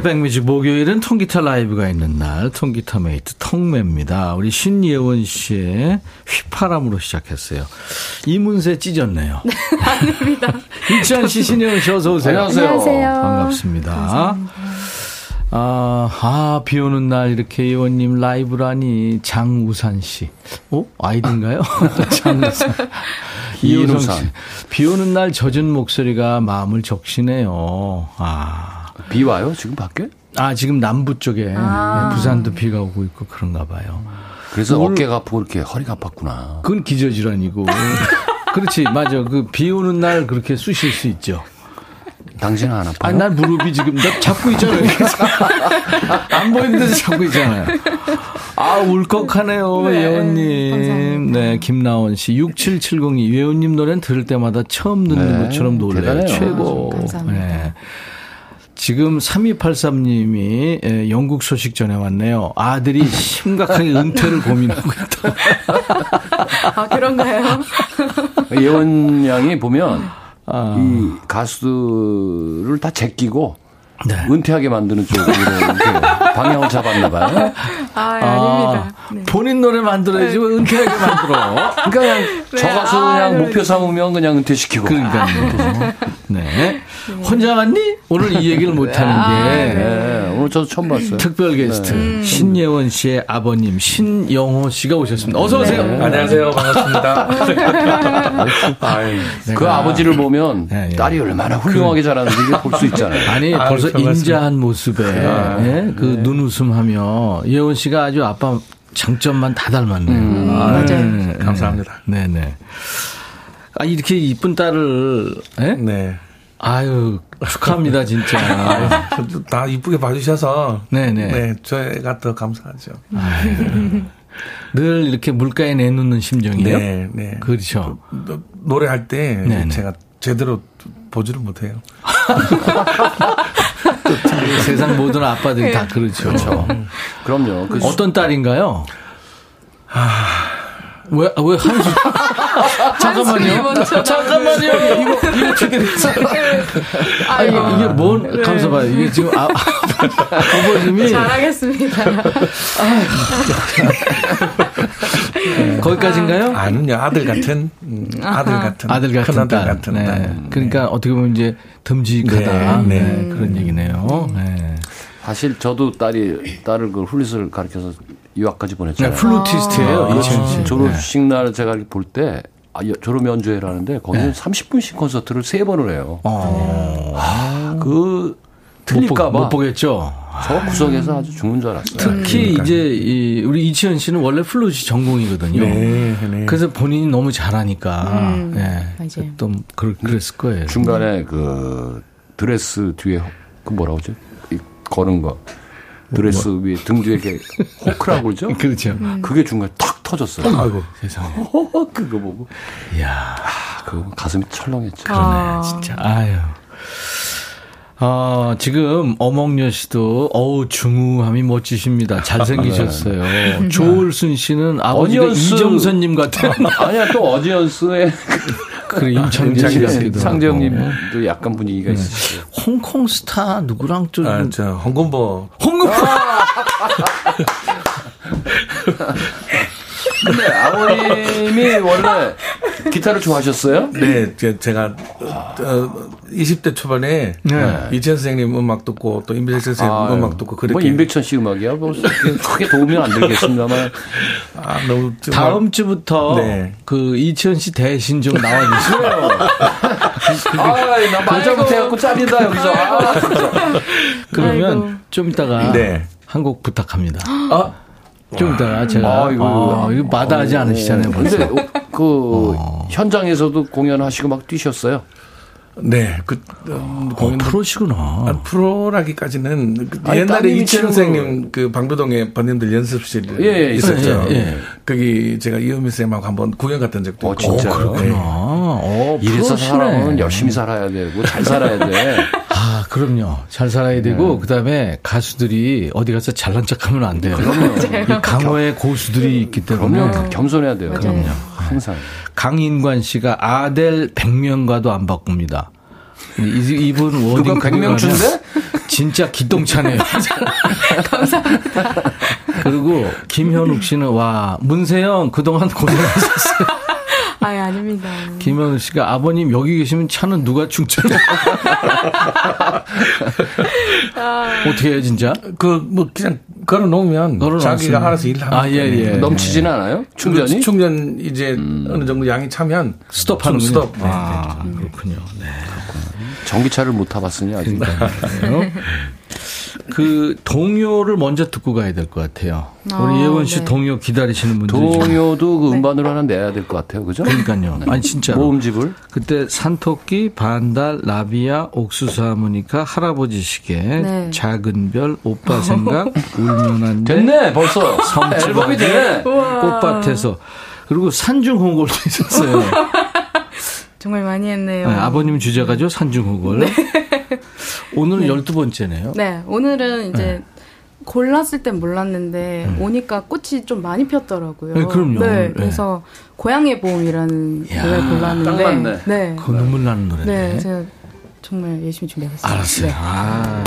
임백천의 백뮤직 목요일은 통기타 라이브가 있는 날 통기타 메이트 통매입니다. 우리 신예원 씨의 휘파람으로 시작했어요. 이문세 찢었네요. 아닙니다 이치현 씨, 신예원 씨 어서 오세요. 안녕하세요. 반갑습니다. 감사합니다. 아, 아, 비 오는 날 이렇게 예원님 라이브라니 장우산 씨. 어? 아이디인가요? 장우산. 씨. 비 오는 날 젖은 목소리가 마음을 적시네요. 아. 비 와요 지금 밖에? 아, 지금 남부 쪽에 아. 부산도 비가 오고 있고 그런가 봐요. 그래서 어깨가 아프고 이렇게 허리가 아팠구나. 그건 기저질환이고. 그렇지, 맞아. 그 비 오는 날 그렇게 쑤실 수 있죠. 당신은 안 아파요? 아니, 난 무릎이 지금 나 잡고 있잖아요. 안 보이는 데서 잡고 있잖아요. 아, 울컥하네요, 네, 예원님. 감사합니다. 네, 김나원 씨. 6770이 예원님 노래는 들을 때마다 처음 듣는 네, 것처럼 놀래요. 최고. 감사합니다. 네. 지금 3283님이 예, 영국 소식 전해왔네요. 아들이 심각하게 은퇴를 고민하고 있다. 아 그런가요? 예원 양이 보면 아. 이 가수를 다 제끼고 네. 은퇴하게 만드는 쪽으로 방향을 잡았나 봐요. 아 아닙니다 네. 본인 노래 만들어야지 왜 은퇴하게 만들어. 그러니까 그냥 저 네, 가수 아, 그냥 네. 목표 삼으면 그냥 은퇴시키고. 그러니까요. 네. 혼자 갔니? 오늘 이 얘기를 못 하는 게. 네, 오늘 저도 처음 봤어요. 특별 게스트 신예원 씨의 아버님 신영호 씨가 오셨습니다. 어서 오세요. 안녕하세요. 반갑습니다. 그 아버지를 보면 네, 예. 딸이 얼마나 훌륭하게 자라는지 볼 수 있잖아요. 아니 아유, 벌써. 인자한 모습에 예? 그 눈웃음하며 예원 씨가 아주 아빠 장점만 다 닮았네요. 아, 맞아요. 네, 감사합니다. 네, 네. 아 이렇게 이쁜 딸을 예? 네. 아유 축하합니다 진짜. 다 이쁘게 봐주셔서. 네네. 네, 저희가 더 감사하죠. 늘 이렇게 물가에 내놓는 심정이에요. 네, 네. 그렇죠. 노- 노래할 때 네네. 제가 제대로 보지를 못해요. 세상 모든 아빠들이 다 그렇죠. 그럼요. 그 어떤 딸인가요? 왜, 왜 한숨. 잠깐만요. 잠깐만요. 이거, 이거 제대로. 아, 이게, 이게 뭔, 감사 봐요. 이게 지금, 아, 아버님이 잘하겠습니다. 거기까지인가요? 아는요, 아들 같은, 음, 아들 같은. 아들 같은 큰아들 딸. 같은 네. 딸. 그러니까 어떻게 보면 이제 듬직하다. 네, 네, 네. 그런 얘기네요. 네. 사실 저도 딸이 딸을 그 훌릿을 가르쳐서 유학까지 네, 보냈잖아요. 플루티스트예요. 아, 이채연 씨. 졸업식 날 제가 이렇게 볼때 아, 여- 졸업 연주회를 하는데 거기는 30분씩 콘서트를 세 번을 해요. 어, 그 못, 보, 틀릴까봐 못 보겠죠. 저 구석에서 아주 죽는 줄 알았어요. 특히 이제 이 우리 이치현 씨는 원래 플룻이 전공이거든요. 네, 네. 그래서 본인이 너무 잘하니까 음, 네. 맞아요. 또 그랬, 그랬을 거예요. 중간에 그 드레스 뒤에 그 뭐라 그러죠? 이 거는 거. 드레스 위에 등 뒤에 이렇게 호크라고 그러죠? 그렇죠. 그게 중간에 탁 터졌어요. 아이고. 세상에. 그거 보고 이야, 그 가슴이 철렁했죠. 그러네, 아. 진짜. 아유. 아, 지금 어몽여 씨도 어우 중후함이 멋지십니다. 잘생기셨어요. 조울순 씨는 아버지가 어니언스. 이정선님 같아요. 아니야 또 어지언스의 그래 임창재 씨 같기도 하고. 상정님도 약간 분위기가 있으시죠. 홍콩 스타 누구랑 좀 아, 저 홍건보. 홍콩 근데 아버님이 원래 기타를 좋아하셨어요? 네, 제- 제가 어, 20대 초반에 네. 이천 선생님 음악 듣고 또 임백천 선생님 아유, 음악 듣고 그렇게 뭐 임백천 씨 음악이야. 뭐 크게 도움이 안 되겠습니다만. 아, 너무 정말- 다음 주부터 네. 그 이치현 씨 대신 좀 나와 주세요. 아, 나 말자부터 해갖고 잘린다 여기서. 아. 그러면 아이고. 좀 이따가 네. 한곡 부탁합니다. 아, 좀 이따가 제가 아이고. 아, 이거 마다하지 않으시잖아요. 벌써. 근데 그 현장에서도 공연하시고 막 뛰셨어요. 네, 그 음, 어, 공연 프로시구나. 아, 프로라기까지는 그 아니, 옛날에 치는 선생님 그 방배동에 번님들 연습실 예, 예, 있었죠. 예, 예. 거기 제가 이은미 쌤하고 한번 구경 갔던 적도 어, 있고. 진짜요? 네. 아, 어, 이래서. 사람은 열심히 살아야 되고 잘 살아야 돼. 아, 그럼요. 잘 살아야 되고, 그 다음에 가수들이 어디 가서 잘난 척 하면 안 돼요. 이 강호의 고수들이 있기 때문에. 그럼요. 겸손해야 돼요. 맞아요. 그럼요. 항상. 강인관 씨가 아델 100명과도 안 바꿉니다. 이, 이분 워딩 누가 100명 준대? 진짜 기똥차네요. 감사합니다. 그리고 김현욱 씨는 와 문세영 그동안 고생하셨어요. 아예 아닙니다. 김현욱 씨가 아버님 여기 계시면 차는 누가 충전해? 어떻게 해요 진짜? 그 뭐 그냥 걸어 놓으면. 자기가 알아서 일하는 아, 예, 예. 넘치지는 않아요? 충전이? 음. 충전 이제 어느 정도 양이 차면 스톱 하는 좀 스톱. 네. 아 그렇군요. 네. 전기차를 못 타봤으니 아직. 그 동요를 먼저 듣고 가야 될 것 같아요. 우리 아, 예원 씨 네. 동요 기다리시는 분들이 좀 동요도 그 음반으로 하나 내야 될 것 같아요. 그죠? 그러니까요. 아니 진짜 모음집을. 그때 산토끼, 반달, 라비아, 옥수수 하모니카, 할아버지 시계, 네. 작은 별, 오빠 생각, 울면 안 돼, 됐네, 벌써. 섬집 앨범이 아재, 되네. 꽃밭에서 그리고 산중 홍골도 있었어요. 정말 많이 했네요. 네, 아버님 주제가죠 산중홍골. 오늘 열두 번째네요. 네, 오늘은 이제 골랐을 땐 몰랐는데 오니까 꽃이 좀 많이 폈더라고요. 네, 그럼요. 네, 네. 그래서 고향의 봄이라는 노래를 골랐는데 딱 맞네. 네. 그 눈물 나는 노래인데. 네, 제가 정말 열심히 준비해봤어요. 알았어요. 네. 아.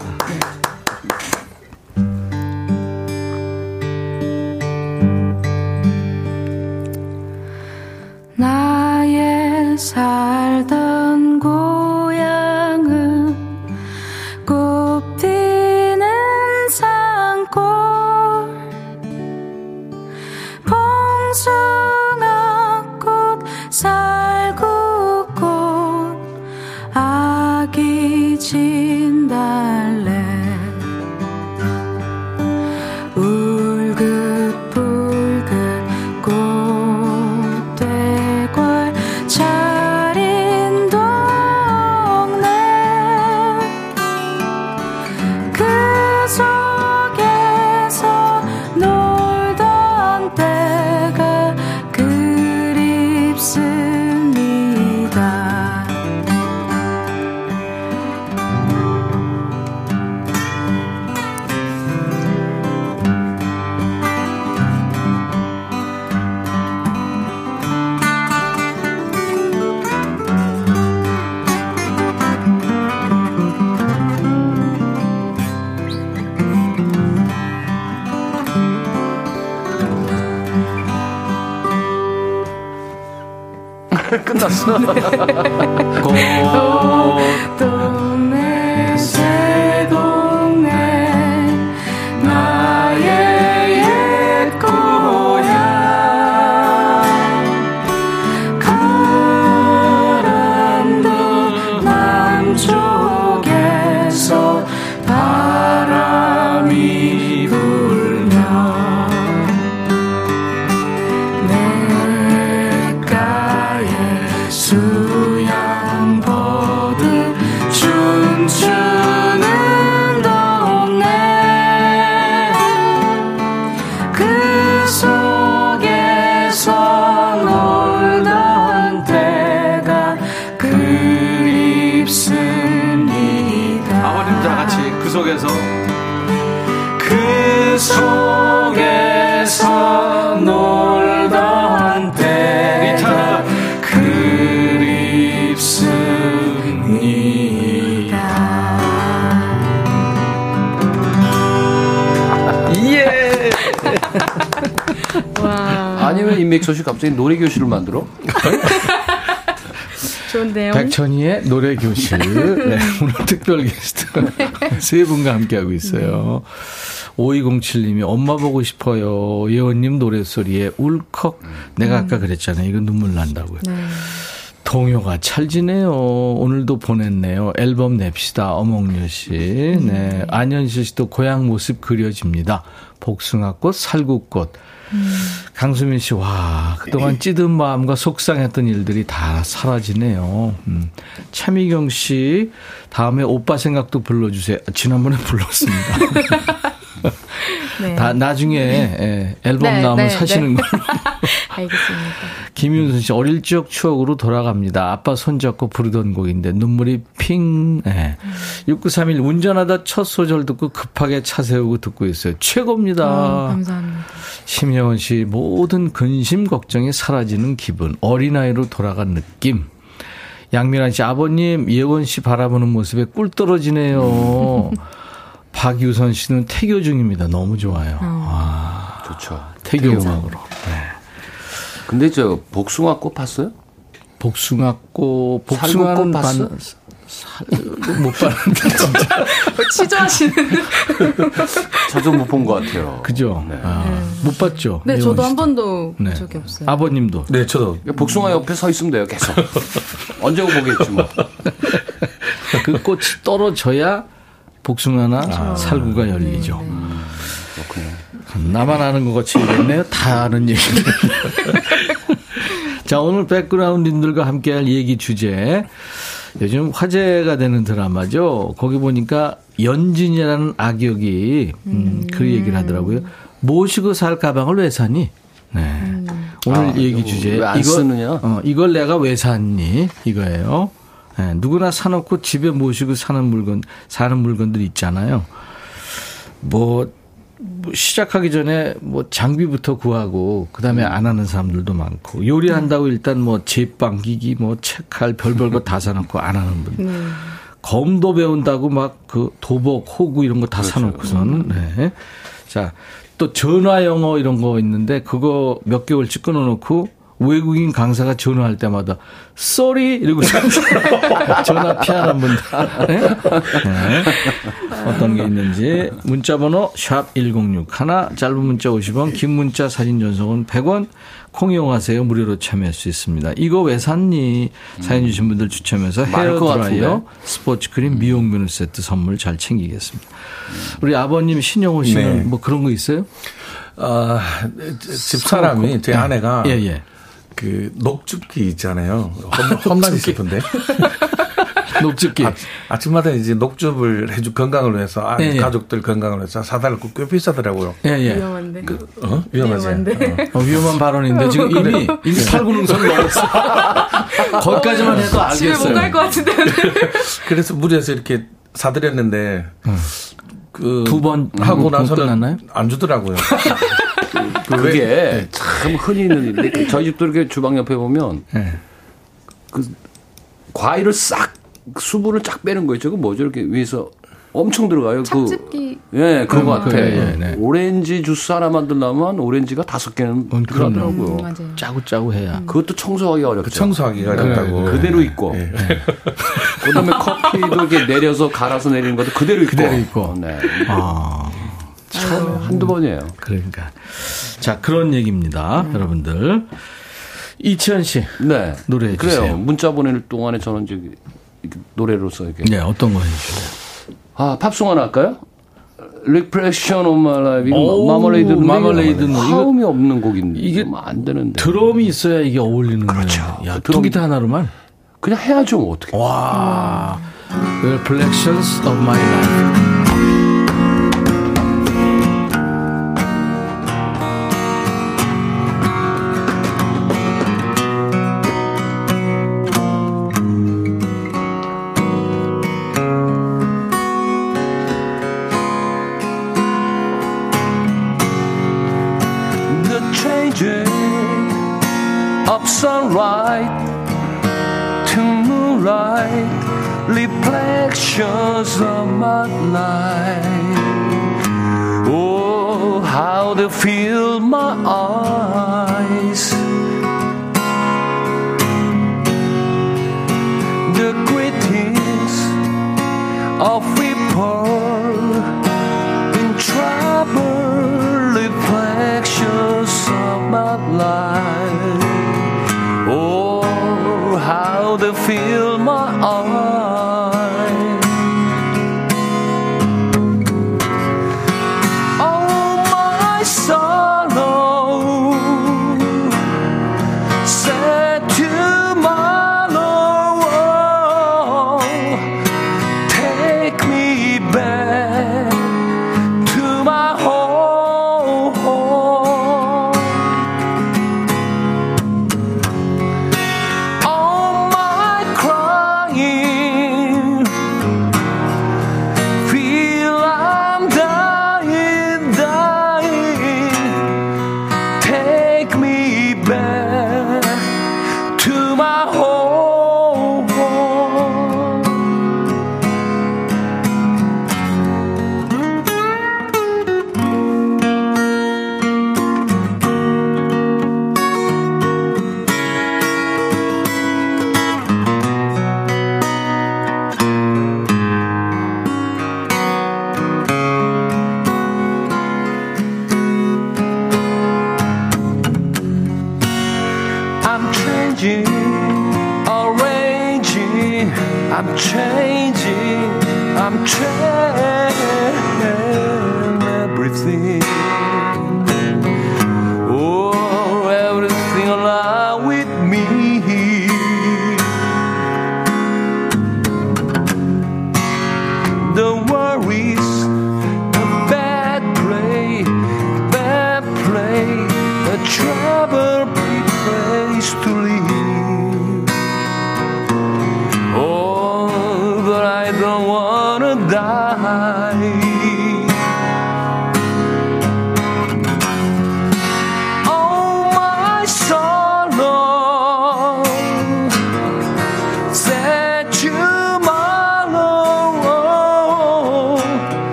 내 임백천 씨 갑자기 노래 교실을 만들어? 좋은데요. 백천이의 노래 교실. 네, 오늘 특별 게스트 세 분과 함께하고 있어요. 5207님이 엄마 보고 싶어요. 예원님 노래소리에 울컥. 내가 아까 그랬잖아요. 이거 눈물 난다고요. 네. 동요가 찰지네요. 오늘도 보냈네요. 앨범 냅시다. 어몽여 씨. 네. 안현실 씨도 고향 모습 그려집니다. 복숭아꽃, 살구꽃. 강수민 씨, 와, 그동안 찌든 마음과 속상했던 일들이 다 사라지네요. 음. 차미경 씨, 다음에 오빠 생각도 불러주세요. 지난번에 불렀습니다. 네. 다 나중에 예, 앨범 네, 나오면 네, 사시는 네. 걸로. 알겠습니다. 김윤선 씨, 어릴 적 추억으로 돌아갑니다. 아빠 손잡고 부르던 곡인데, 눈물이 핑, 예. 6931, 운전하다 첫 소절 듣고 급하게 차 세우고 듣고 있어요. 최고입니다. 어, 감사합니다. 심혜원 씨, 모든 근심, 걱정이 사라지는 기분. 어린아이로 돌아간 느낌. 양미란 씨, 아버님, 예원 씨 바라보는 모습에 꿀 떨어지네요. 박유선 씨는 태교 중입니다. 너무 좋아요. 아, 좋죠. 태교 음악으로. 근데 저 복숭아 꽃 봤어요? 복숭아꽃, 살구꽃 복숭아는 봤어? 못 봤는데, 진짜. 취조하시는. 저도 못본 것 같아요. 그죠? 아, 못 봤죠? 네, 저도 한. 번도 네. 적이 없어요. 아버님도. 네, 저도. 복숭아 옆에 서 있으면 돼요, 계속. 언제 보겠지 뭐. 그 꽃이 떨어져야 복숭아나 살구가 열리죠. 그렇군요. 나만 아는 것 같이 얘기했네요. 다 아는 얘기를. 자, 오늘 백그라운드님들과 함께할 얘기 주제. 요즘 화제가 되는 드라마죠. 거기 보니까 연진이라는 악역이 음, 그 얘기를 하더라고요. 모시고 살 가방을 왜 사니? 네. 오늘 아, 얘기 주제. 왜안 이거- 쓰느냐? 어, 이걸 내가 왜 샀니? 이거예요. 네, 누구나 사놓고 집에 모시고 사는 물건, 사는 물건들 있잖아요. 뭐, 뭐 시작하기 전에 뭐 장비부터 구하고 그다음에 안 하는 사람들도 많고 요리한다고 일단 뭐 제빵 기기 뭐 책할 별별 거 다 사놓고 안 하는 분. 검도 배운다고 막 그 도복 호구 이런 거다 사놓고선. 네. 자, 또 전화 영어 이런 거 있는데 그거 몇 개월씩 끊어 놓고 외국인 강사가 전화할 때마다 sorry 이러고 전화 피하는 분들 네? 네. 어떤 게 있는지 문자번호 샵 1061 짧은 문자 50원 긴 문자 사진 전송은 100원 콩 이용하세요 무료로 참여할 수 있습니다 이거 왜 샀니 사연 주신 분들 추첨해서 많을 헤어 것 드라이어 같은데. 스포츠 크림 미용 비누 세트 선물 잘 챙기겠습니다 우리 아버님 신영호 씨는 네. 뭐 그런 거 있어요? 아, 집 사람이, 제 아내가. 예, 예. 그, 녹즙기 있잖아요. 혼- 혼나기 싶은데. 녹즙기. 아, 침마다 이제 녹즙을 해주 건강을 위해서, 아, 예, 예. 가족들 건강을 위해서 사달라고 꽤 비싸더라고요. 예, 예. 위험한데. 어? 위험하지? 위험한데. 어. 어, 위험한 발언인데 지금 이미 이미 팔구능선을 넘었어. 거기까지만 해도 집에 알겠어요. 못갈 것 같은데. 그래서 무리해서 이렇게 사드렸는데, 그. 두번 하고 음, 나서는 끝났나요? 안 주더라고요. 그게 참 흔히 있는 일인데 저희 집도 이렇게 주방 옆에 보면 예. 그 과일을 싹 수분을 쫙 빼는 거 있죠. 그 뭐죠? 이렇게 위에서 엄청 들어가요. 착즙기. 그, 예, 그런 것 음, 같아. 그래, 예, 네. 오렌지 주스 하나 만들려면 오렌지가 다섯 개는 음. 들어가더라고요. 음, 맞아요. 짜고 짜고 해야. 그것도 청소하기 어렵죠. 그 청소하기가 어렵다고. 그대로 있고. 예. 그다음에 커피도 이렇게 내려서 갈아서 내리는 것도 그대로 있고. 그대로 있고. 네. 아, 참 한두 번이에요. 그러니까. 자, 그런 얘기입니다. 여러분들. 이치현 씨. 네. 노래해 그래요. 주세요. 문자 보낼 동안에 저는 저기 이렇게 노래로서 이렇게 네, 어떤 거 해주세요? 아 팝송 하나 할까요? Reflection of My Life 이거 마멀레이드 마멀레이드 노래. 화음이 없는 곡인데 이게 안 되는데 드럼이 있어야 이게 어울리는 그렇죠. 거예요. 야, 그 통기타 하나로만. 그냥 해야죠 뭐 어떻게 와. Reflections of my life.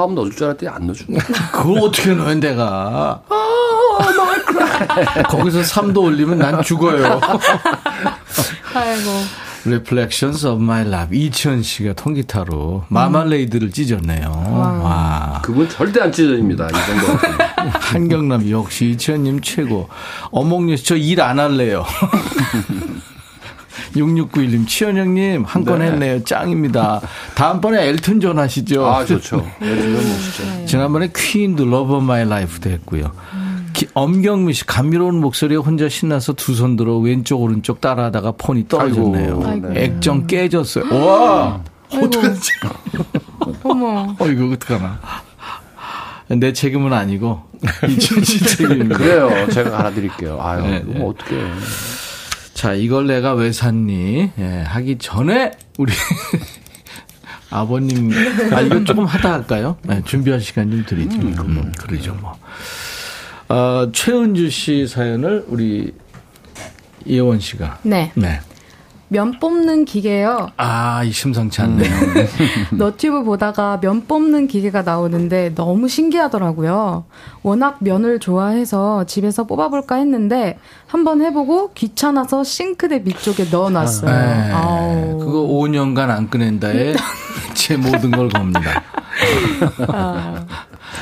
화음 넣어줄 줄 알았더니 안 넣어주네. 그걸 어떻게 넣어, 내가. 거기서 3도 올리면 난 죽어요. 아이고. Reflections of My Love. 이치현 씨가 통기타로 마말레이드를 찢었네요. 와. 그분 절대 안 찢어집니다. 이 정도. 한경남 역시 이치현님 최고. 어몽여 씨, 저일 안 할래요. 6691님, 치현형님, 한건 네. 했네요. 짱입니다. 다음번에 엘튼 존 하시죠. 아, 좋죠. 요즘 멋있죠. 지난번에 퀸도 Love of My Life도 했고요. 기- 엄경미 씨, 감미로운 목소리에 혼자 신나서 두 손 들어 왼쪽, 오른쪽 따라하다가 폰이 떨어졌네요. 아이고. 액정 깨졌어요. 와! 어떡하지? 어머. 어, 이거 어떡하나. 내 책임은 아니고, 이치현 씨 책임입니다. 그래요. 제가 알아드릴게요. 아유, 네, 이거 네. 뭐 어떡해. 자, 이걸 내가 왜 샀니? 예, 하기 전에 우리 아버님, 아, 이거 조금 하다 할까요? 네, 준비할 시간 좀 드리죠. 음, 그러죠, 뭐. 어, 최은주 씨 사연을 우리 이혜원 씨가. 네. 네. 면 뽑는 기계요. 아, 이 심상치 않네요. 너튜브 보다가 면 뽑는 기계가 나오는데 너무 신기하더라고요. 워낙 면을 좋아해서 집에서 뽑아볼까 했는데 한번 해보고 귀찮아서 싱크대 밑쪽에 넣어놨어요. 네. 아우. 그거 5년간 안 꺼낸다에 제 모든 걸 겁니다. 아.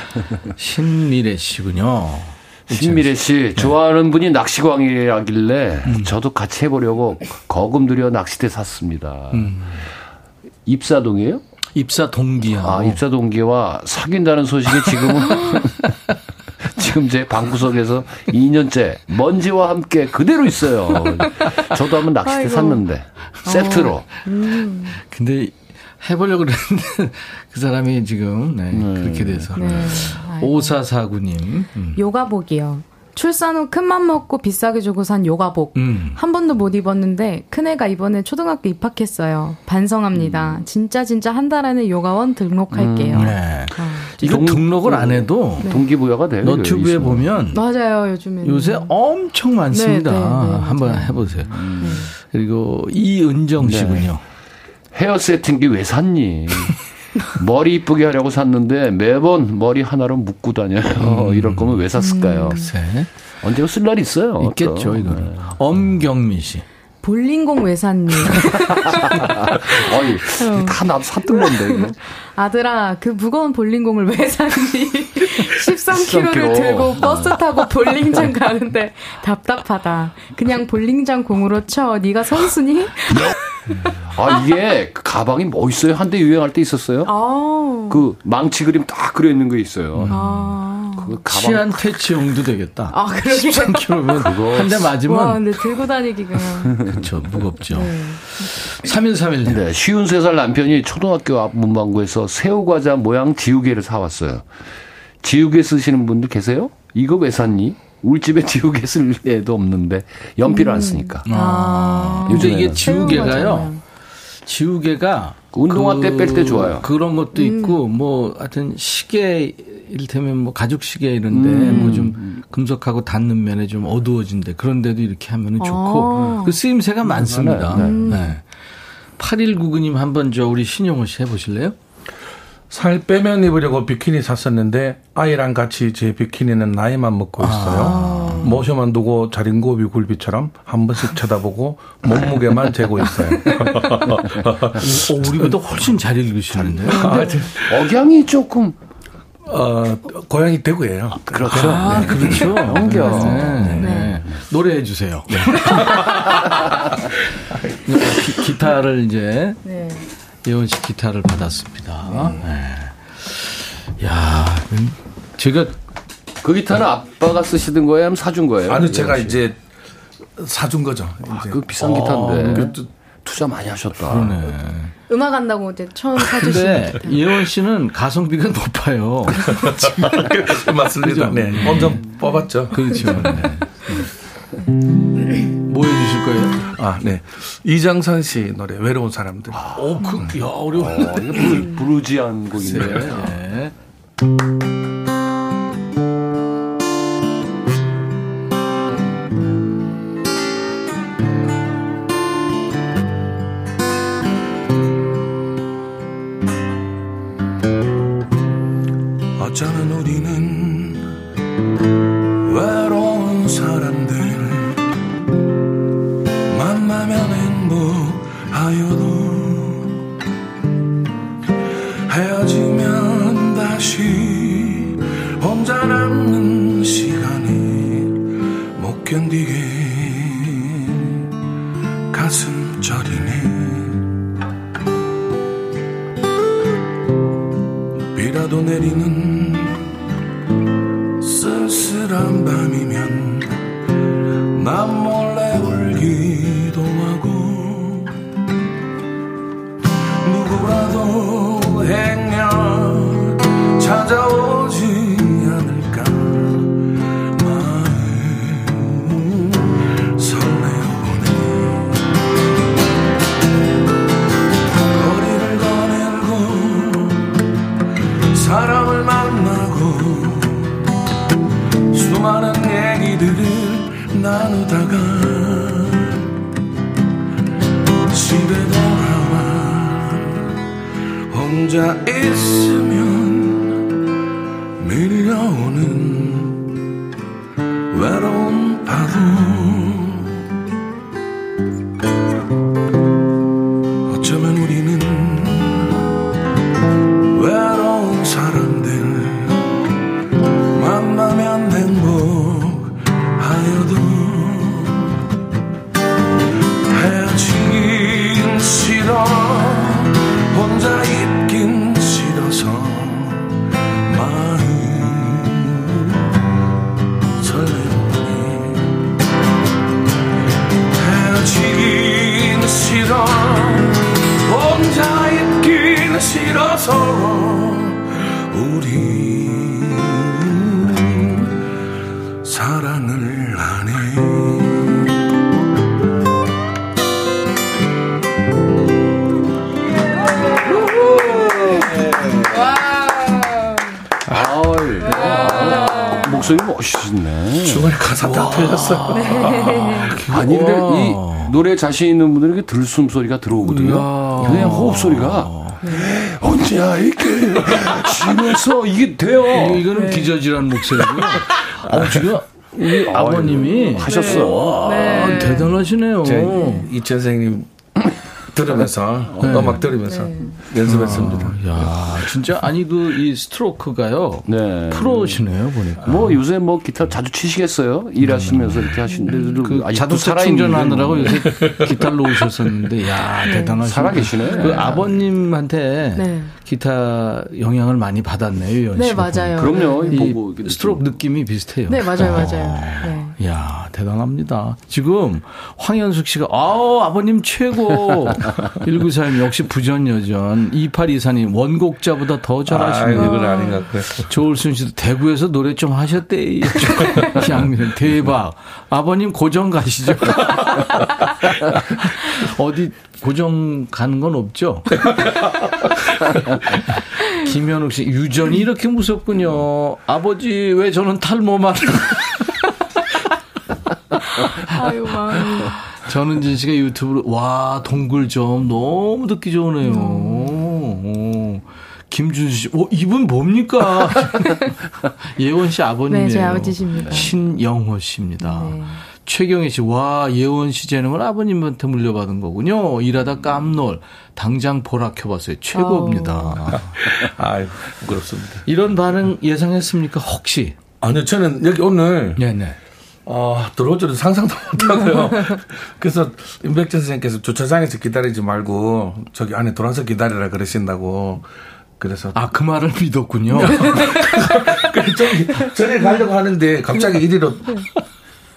신미래 씨군요. 신미래 씨 좋아하는 분이 낚시광이라길래 저도 같이 해보려고 거금 들여 낚싯대 샀습니다. 입사동이에요? 입사 동기하고 아 입사 동기와 사귄다는 소식이 지금은 지금 제 방구석에서 2년째 먼지와 함께 그대로 있어요. 저도 한번 낚싯대 아이고. 샀는데 세트로. 음. 근데 해보려고 그랬는데 그 사람이 지금 네, 그렇게 돼서. 네. 오사사구님. 음. 요가복이요. 출산 후 큰맘 먹고 비싸게 주고 산 요가복. 음. 한 번도 못 입었는데 큰애가 이번에 초등학교 입학했어요. 반성합니다. 진짜 진짜 한 달 안에 요가원 등록할게요. 음. 네. 아. 이거 동- 등록을 안 해도 동기부여가 돼요. 너튜브에. 보면 맞아요, 요즘에. 요새 엄청 많습니다. 네, 네, 네, 한번. 해보세요. 그리고 이은정 씨군요. 헤어 세팅기 왜 샀니? 머리 이쁘게 하려고 샀는데 매번 머리 하나로 묶고 다녀요. 이럴 거면 왜 샀을까요? 글쎄. 언제가 쓸 날이 있어요. 있겠죠, 또. 이거는. 엄경미 씨. 볼링공 왜 샀니? 어이, 다 나도 샀던 건데. 이거. 아들아, 그 무거운 볼링공을 왜 샀니? 13kg를 13kg. 들고 버스 타고 볼링장 가는데 답답하다. 그냥 볼링장 공으로 쳐. 네가 선수니? 아, 이게 그 가방이 멋있어요. 한때 유행할 때 있었어요. 아. 그 망치 그림 딱 그려 있는 거 있어요. 아. 그 가방 치안 퇴치용도 되겠다. 아, 그러게요. 13kg면 한대 와, 맞으면 근데 들고 다니기 그냥. 그렇죠. 무겁죠. 네. 3131님. 네, 쉬운 세 살 남편이 초등학교 앞 문방구에서 새우 과자 모양 지우개를 사 왔어요. 지우개 쓰시는 분들 계세요? 이거 왜 샀니? 우리 집에 지우개 쓸 애도 없는데 연필을 안 쓰니까. 아. 근데 이게. 지우개가요. 지우개가 운동화 때뺄 때 좋아요. 그런 것도 있고 뭐 하여튼 시계 이를테면 뭐 가죽 시계 이런데 뭐좀 금속하고 닿는 면에 좀 어두워진데 그런데도 이렇게 하면은 좋고 아. 그 쓰임새가 많습니다. 네, 네. 8199님 한번 저 우리 신용호 씨 해보실래요? 살 빼면 입으려고 비키니 샀었는데 아이랑 같이 제 비키니는 나이만 먹고 있어요. 모셔만 두고 자린고비 굴비처럼 한 번씩 쳐다보고 몸무게만 재고 있어요. 어, 우리보다 훨씬 잘 읽으시는데요. 아, 저- 억양이 조금 어, 고향이 대구예요. 그렇죠. 아, 그렇죠. 넘겨. 네, 네. 노래해 주세요. 기, 기타를 이제 네. 예원 씨 기타를 받았습니다. 네. 야, 음, 제가 그 기타는 아빠가 쓰시던 거예요? 아니면 사준 거예요? 아니 제가 이제 사준 거죠. 이제. 그 비싼 기타인데 그 또- 투자 많이 하셨다. 음악 한다고 이제 처음 근데 사주시는 예원 씨는 가성비가 높아요. 맞습니다. 그죠? 네, 엄청 뽑았죠. 그렇죠. 네. 뭐 해주실 거예요? 아, 네. 이정선 씨 노래 외로운 사람들. 오, 그, 야, 어려워. 어, 이거 부르, 부르지한 곡인데. 네. 어 가사 다 틀렸어 아니 근데 이 노래 자신 있는 분들에게 들숨 소리가 들어오거든요. 그냥 호흡 소리가 언제야 이게 집에서 이게 돼요. 이거는 기저질환 목소리고요. 어, 지금 우리 아버님이 하셨어. 아, 대단하시네요. 제 이천 선생님 들으면서 음악 들으면서 연습했습니다 야, 진짜 아니 그 이 스트로크가요. 네. 프로시네요 보니까. 뭐 요새 뭐 기타 자주 치시겠어요? 일하시면서 이렇게 하시는데 그 충전하느라고 뭐. 요새 기타를 놓으셨었는데, 야 대단하시네. 살아계시네. 그 아버님한테 네. 기타 영향을 많이 받았네요, 연 네. 맞아요. 그럼요. 네. 이 스트로크 느낌이 비슷해요. 네, 맞아요, 맞아요. 네. 야 대단합니다. 지금 황현숙 씨가 아우 아버님 최고. 1942님 역시 부전여전. 2824님 원곡자보다 더아 잘하시네요. 이건 아닌가 그랬어 조울순 씨도 대구에서 노래 좀 하셨대. 양면 대박. 아버님 고정 가시죠. 어디 고정 가는 건 없죠? 김현욱 씨 유전이 이렇게 무섭군요. 아버지 왜 저는 탈모만 아유, 마음이. 전은진 씨가 유튜브로 와 동굴점 너무 듣기 좋으네요. 오. 김준수 씨, 오, 이분 뭡니까? 예원 씨 아버님이에요. 네, 제 아버지십니다. 신영호 씨입니다. 네. 최경혜 씨, 와, 예원 씨 재능을 아버님한테 물려받은 거군요. 일하다 깜놀. 당장 보라 켜봤어요. 최고입니다. 아 부끄럽습니다 이런 반응 예상했습니까? 혹시? 아니요 저는 여기 오늘 네네. 아, 들어올 줄은 상상도 못하고요. 그래서 임백천 선생님께서 주차장에서 기다리지 말고 저기 안에 들어와서 기다리라 그러신다고. 그래서 아, 그 말을 믿었군요. 그래서 저기 전에 가려고 하는데 갑자기 이리로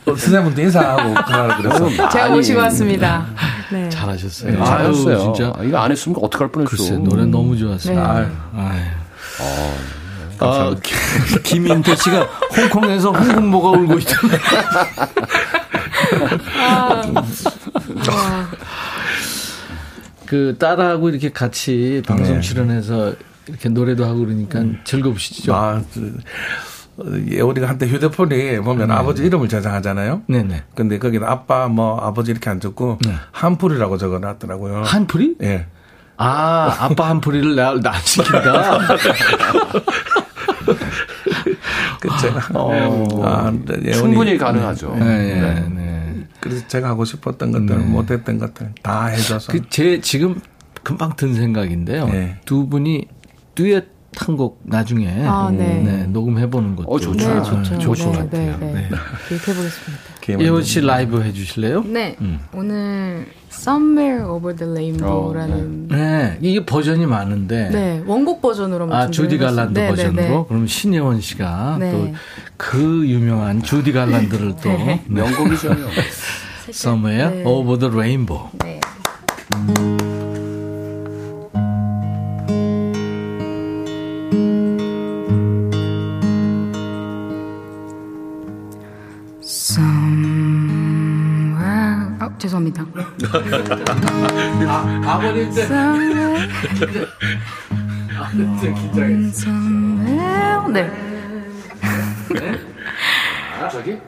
선생님한테 인사하고 가라 그래서 제가 아니, 모시고 왔습니다. 네. 잘하셨어요. 네, 잘했어요. 아유, 진짜. 이거 안 했으면 어떡할 뻔했어. 글쎄, 노래 너무 좋았어요. 네. 아유, 아유. 아, 기- 김인태 씨가 홍콩에서 홍콩모가 울고 있던데. 그 딸하고 이렇게 같이 방송 네. 출연해서 이렇게 노래도 하고 그러니까 즐거우시죠? 아, 그, 어, 예원이가 한때 휴대폰에 보면 아버지 이름을 저장하잖아요. 네네. 근데 거기는 아빠 뭐 아버지 이렇게 안 적고 네. 한풀이라고 적어놨더라고요. 한풀이? 예. 아, 아빠 한풀이를 나, 나 시킨다. 그 제가 어. 아, 근데 예원이- 충분히 가능하죠. 네, 네, 네. 그래서 제가 하고 싶었던 것들, 못했던 것들 다 해줘서. 그 제 지금 금방 든 생각인데요. 네. 두 분이 듀엣 한곡 나중에 아, 네. 녹음해 보는 것도 어, 좋죠. 네, 좋죠. 좋을 것 네, 같아요. 네, 네. 네. 기획해 보겠습니다. 예원 씨 라이브 해 주실래요? 네. 오늘 Somewhere Over the Rainbow라는 네. 이게 버전이 많은데 네, 원곡 버전으로만 아, 주디. 갈란드 네, 네, 버전으로 네. 그럼 신예원 씨가 네. 또그 유명한 주디 갈란드를 또 네. 명곡이죠. Somewhere 네. Over the Rainbow. 네. Somewhere 합니다. 아버님 때 Somewhere, somewhere 네. 저기?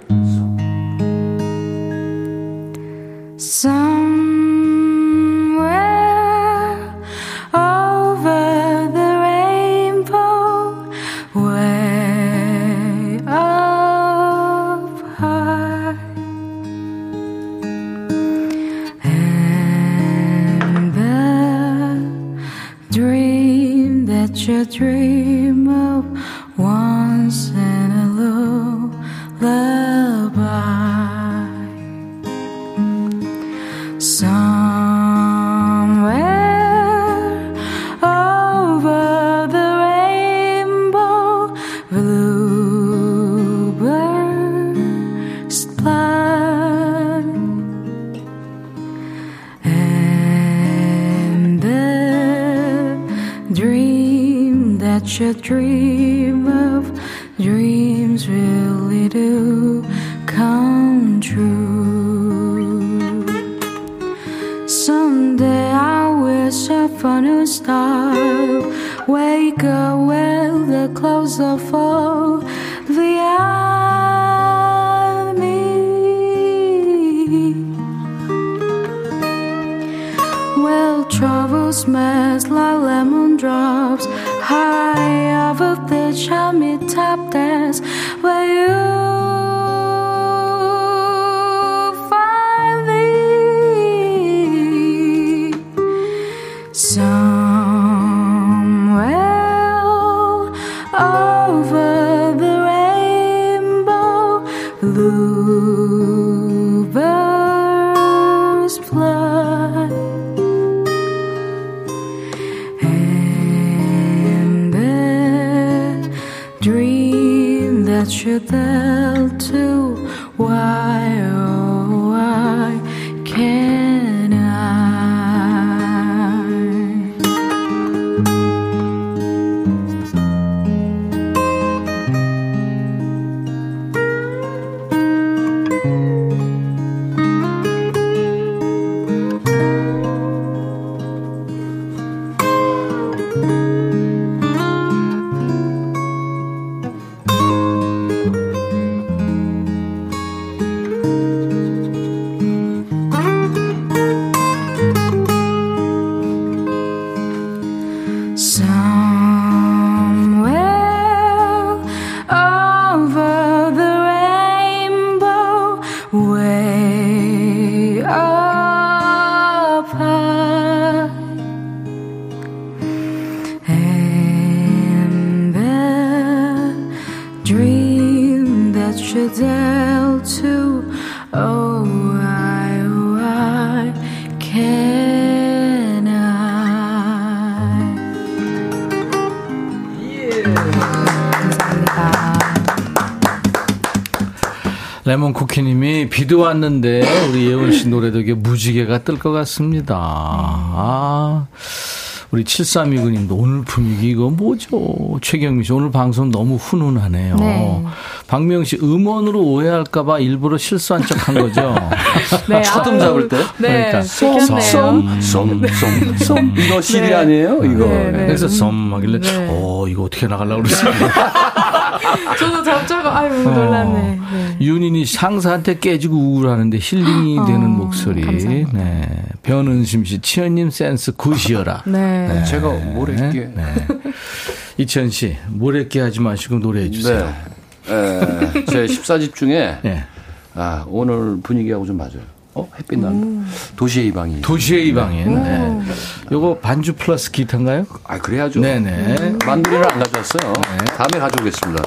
비도 왔는데 우리 예원 씨 노래 덕에 무지개가 뜰 것 같습니다. 아, 우리 7329님도 오늘 분위기 이거 뭐죠? 최경미 씨 오늘 방송 너무 훈훈하네요. 네. 박명 씨 음원으로 오해할까봐 일부러 실수한 척 한 거죠. 네, 아유, 잡을 때? 네, 그러니까 솜, 쏨쏨쏨 이거 시리 네. 아니에요? 이거. 네, 네. 그래서 썸 하길래 네. 어 이거 어떻게 나가려고 그랬어요. 저도 잡자고 아유 놀랐네. 네. 윤인이 상사한테 깨지고 우울하는데 힐링이 어, 되는 목소리. 감사합니다. 네. 변은심 씨, 치현님 센스 굿이어라. 네. 제가 모래끼. 네. 이천 씨, 모래끼 하지 마시고 노래해 주세요. 네. 에, 제 14집 중에 네. 아, 오늘 분위기하고 좀 맞아요. 어, 햇빛 나는 도시의 이방인. 도시의 이방인. 네. 요거 반주 플러스 기타인가요? 아, 그래야죠. 네네. 만두리를 안 가져왔어요. 다음에 가져오겠습니다.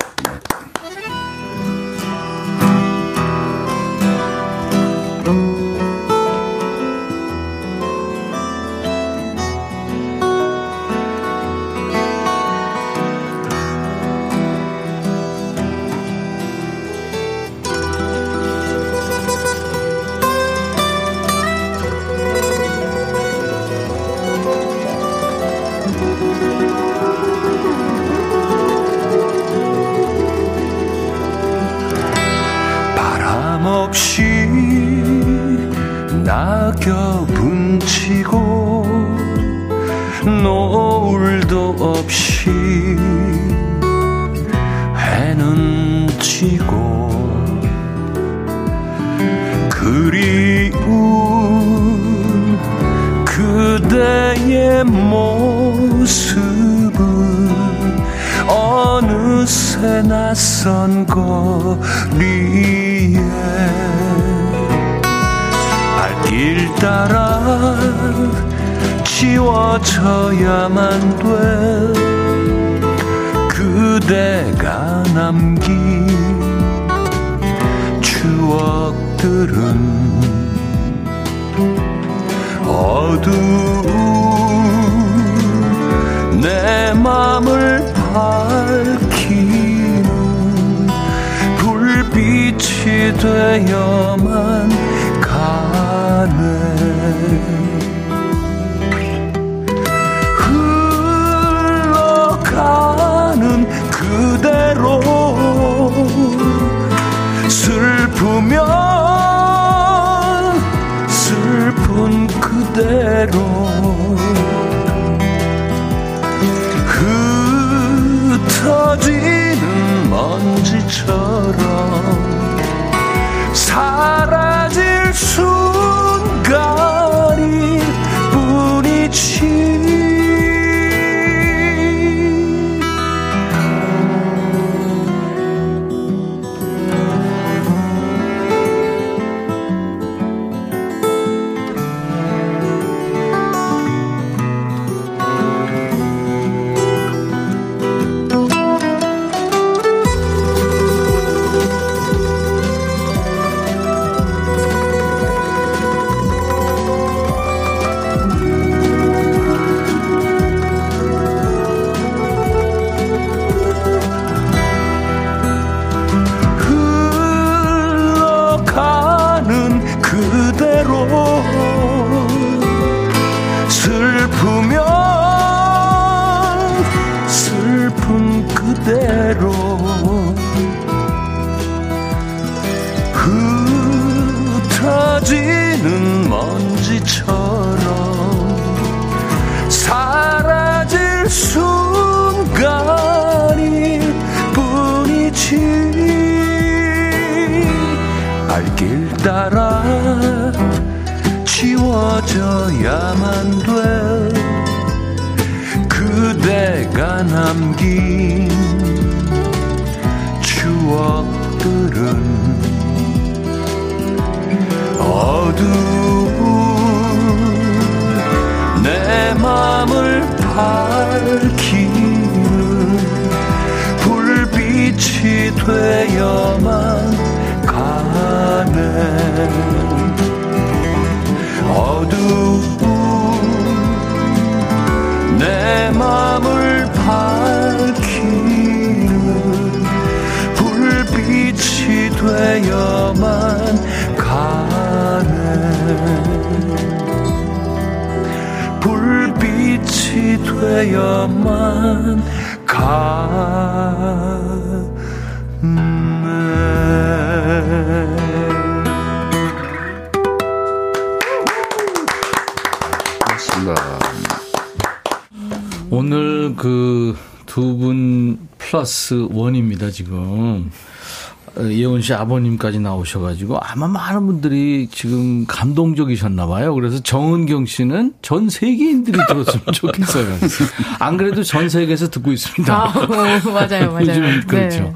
씨 아버님까지 나오셔가지고 아마 많은 분들이 지금 감동적이셨나 봐요. 그래서 정은경 씨는 전 세계인들이 들었으면 좋겠어요. 안 그래도 전 세계에서 듣고 있습니다. 아, 어, 맞아요, 맞아요. 요즘은 그렇죠. 네.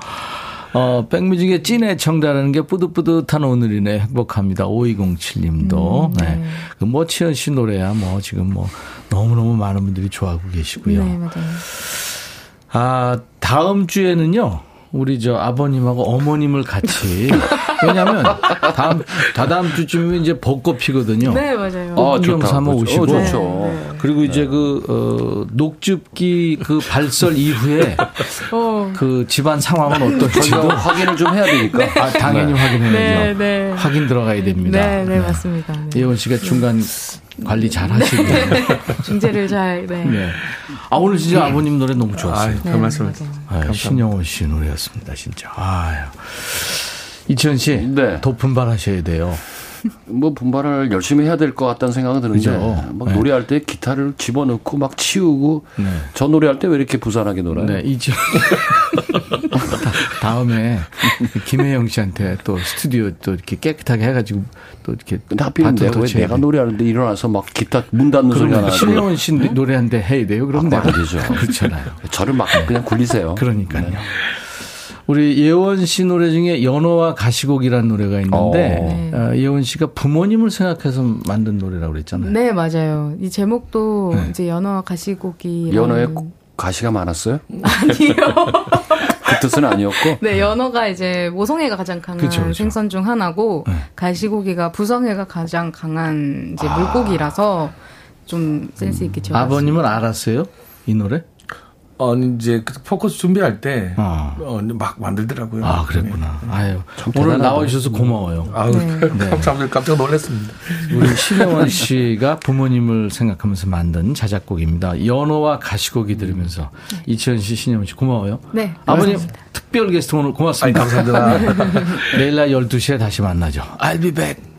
어, 백뮤직의 찐 애청자라는 게 뿌듯뿌듯한 오늘이네. 행복합니다. 5207님도. 음, 네. 네. 그 뭐, 치현 씨 노래야 뭐, 지금 뭐, 너무너무 많은 분들이 좋아하고 계시고요. 네, 맞아요. 아, 다음 주에는요. 우리 저 아버님하고 어머님을 같이 왜냐하면 다음 다다음 주쯤이면 이제 벚꽃 피거든요. 네, 맞아요. 어, 아, 좋다. 삼아 그렇죠. 오시고 어, 좋죠. 그리고 이제 그 어, 녹즙기 그 발설 이후에 어. 그 집안 상황은 어떨지도 확인을 좀 해야 되니까. 아, 당연히 확인해야죠. 네, 네. 확인 들어가야 됩니다. 네, 네, 맞습니다. 네. 예원 씨가 중간 관리 잘 하시고. 중재를 잘, 네. 네. 아 오늘 진짜 아버님 노래 너무 좋았어요. 아, 별 말씀을. 아유, 신영원 씨 노래였습니다, 진짜. 아유. 이치현 씨, 네. 더 분발하셔야 돼요. 뭐 분발을 열심히 해야 될 것 같다는 생각은 드는데 그죠. 막 네. 노래할 때 기타를 집어넣고 막 치우고 네. 저 노래할 때 왜 이렇게 부산하게 놀아요? 네, 이치현. 다음에 김혜영 씨한테 또 스튜디오 또 이렇게 깨끗하게 해가지고 또 이렇게. 근데 바톤 내가 왜 내가 돼. 노래하는데 일어나서 막 기타 문 닫는 소리가 나고 신영원 씨 노래한테 해야 돼요. 그럼 아, 내가 안 되죠. 그렇잖아요. 저를 막 그냥 굴리세요. 그러니까요. 우리 예원 씨 노래 중에 연어와 가시곡이라는 노래가 있는데 어, 예원 씨가 부모님을 생각해서 만든 노래라고 그랬잖아요. 네, 맞아요. 이 제목도 네. 이제 연어와 가시고기. 연어에 가시가 많았어요? 아니요. 그 뜻은 아니었고. 네, 연어가 이제 모성애가 가장 강한 그쵸, 그쵸. 생선 중 하나고 네. 가시고기가 부성애가 가장 강한 이제 물고기라서 좀 센스 있게 지어봤습니다. 아버님은 알았어요? 이 노래? 어, 이제 그 포커스 준비할 때, 어. 어, 막 만들더라고요. 아, 그랬구나. 아유. 오늘 대단하다. 나와 주셔서 고마워요. 아우, 네. 깜짝, 깜짝 놀랐습니다. 우리 신혜원 씨가 부모님을 생각하면서 만든 자작곡입니다. 연어와 가시곡이 들으면서 이치현 씨, 신혜원 씨 고마워요. 네. 아버님 특별 게스트 오늘 아니, 고맙습니다. 감사합니다. 내일 날 12시에 다시 만나죠. I'll be back.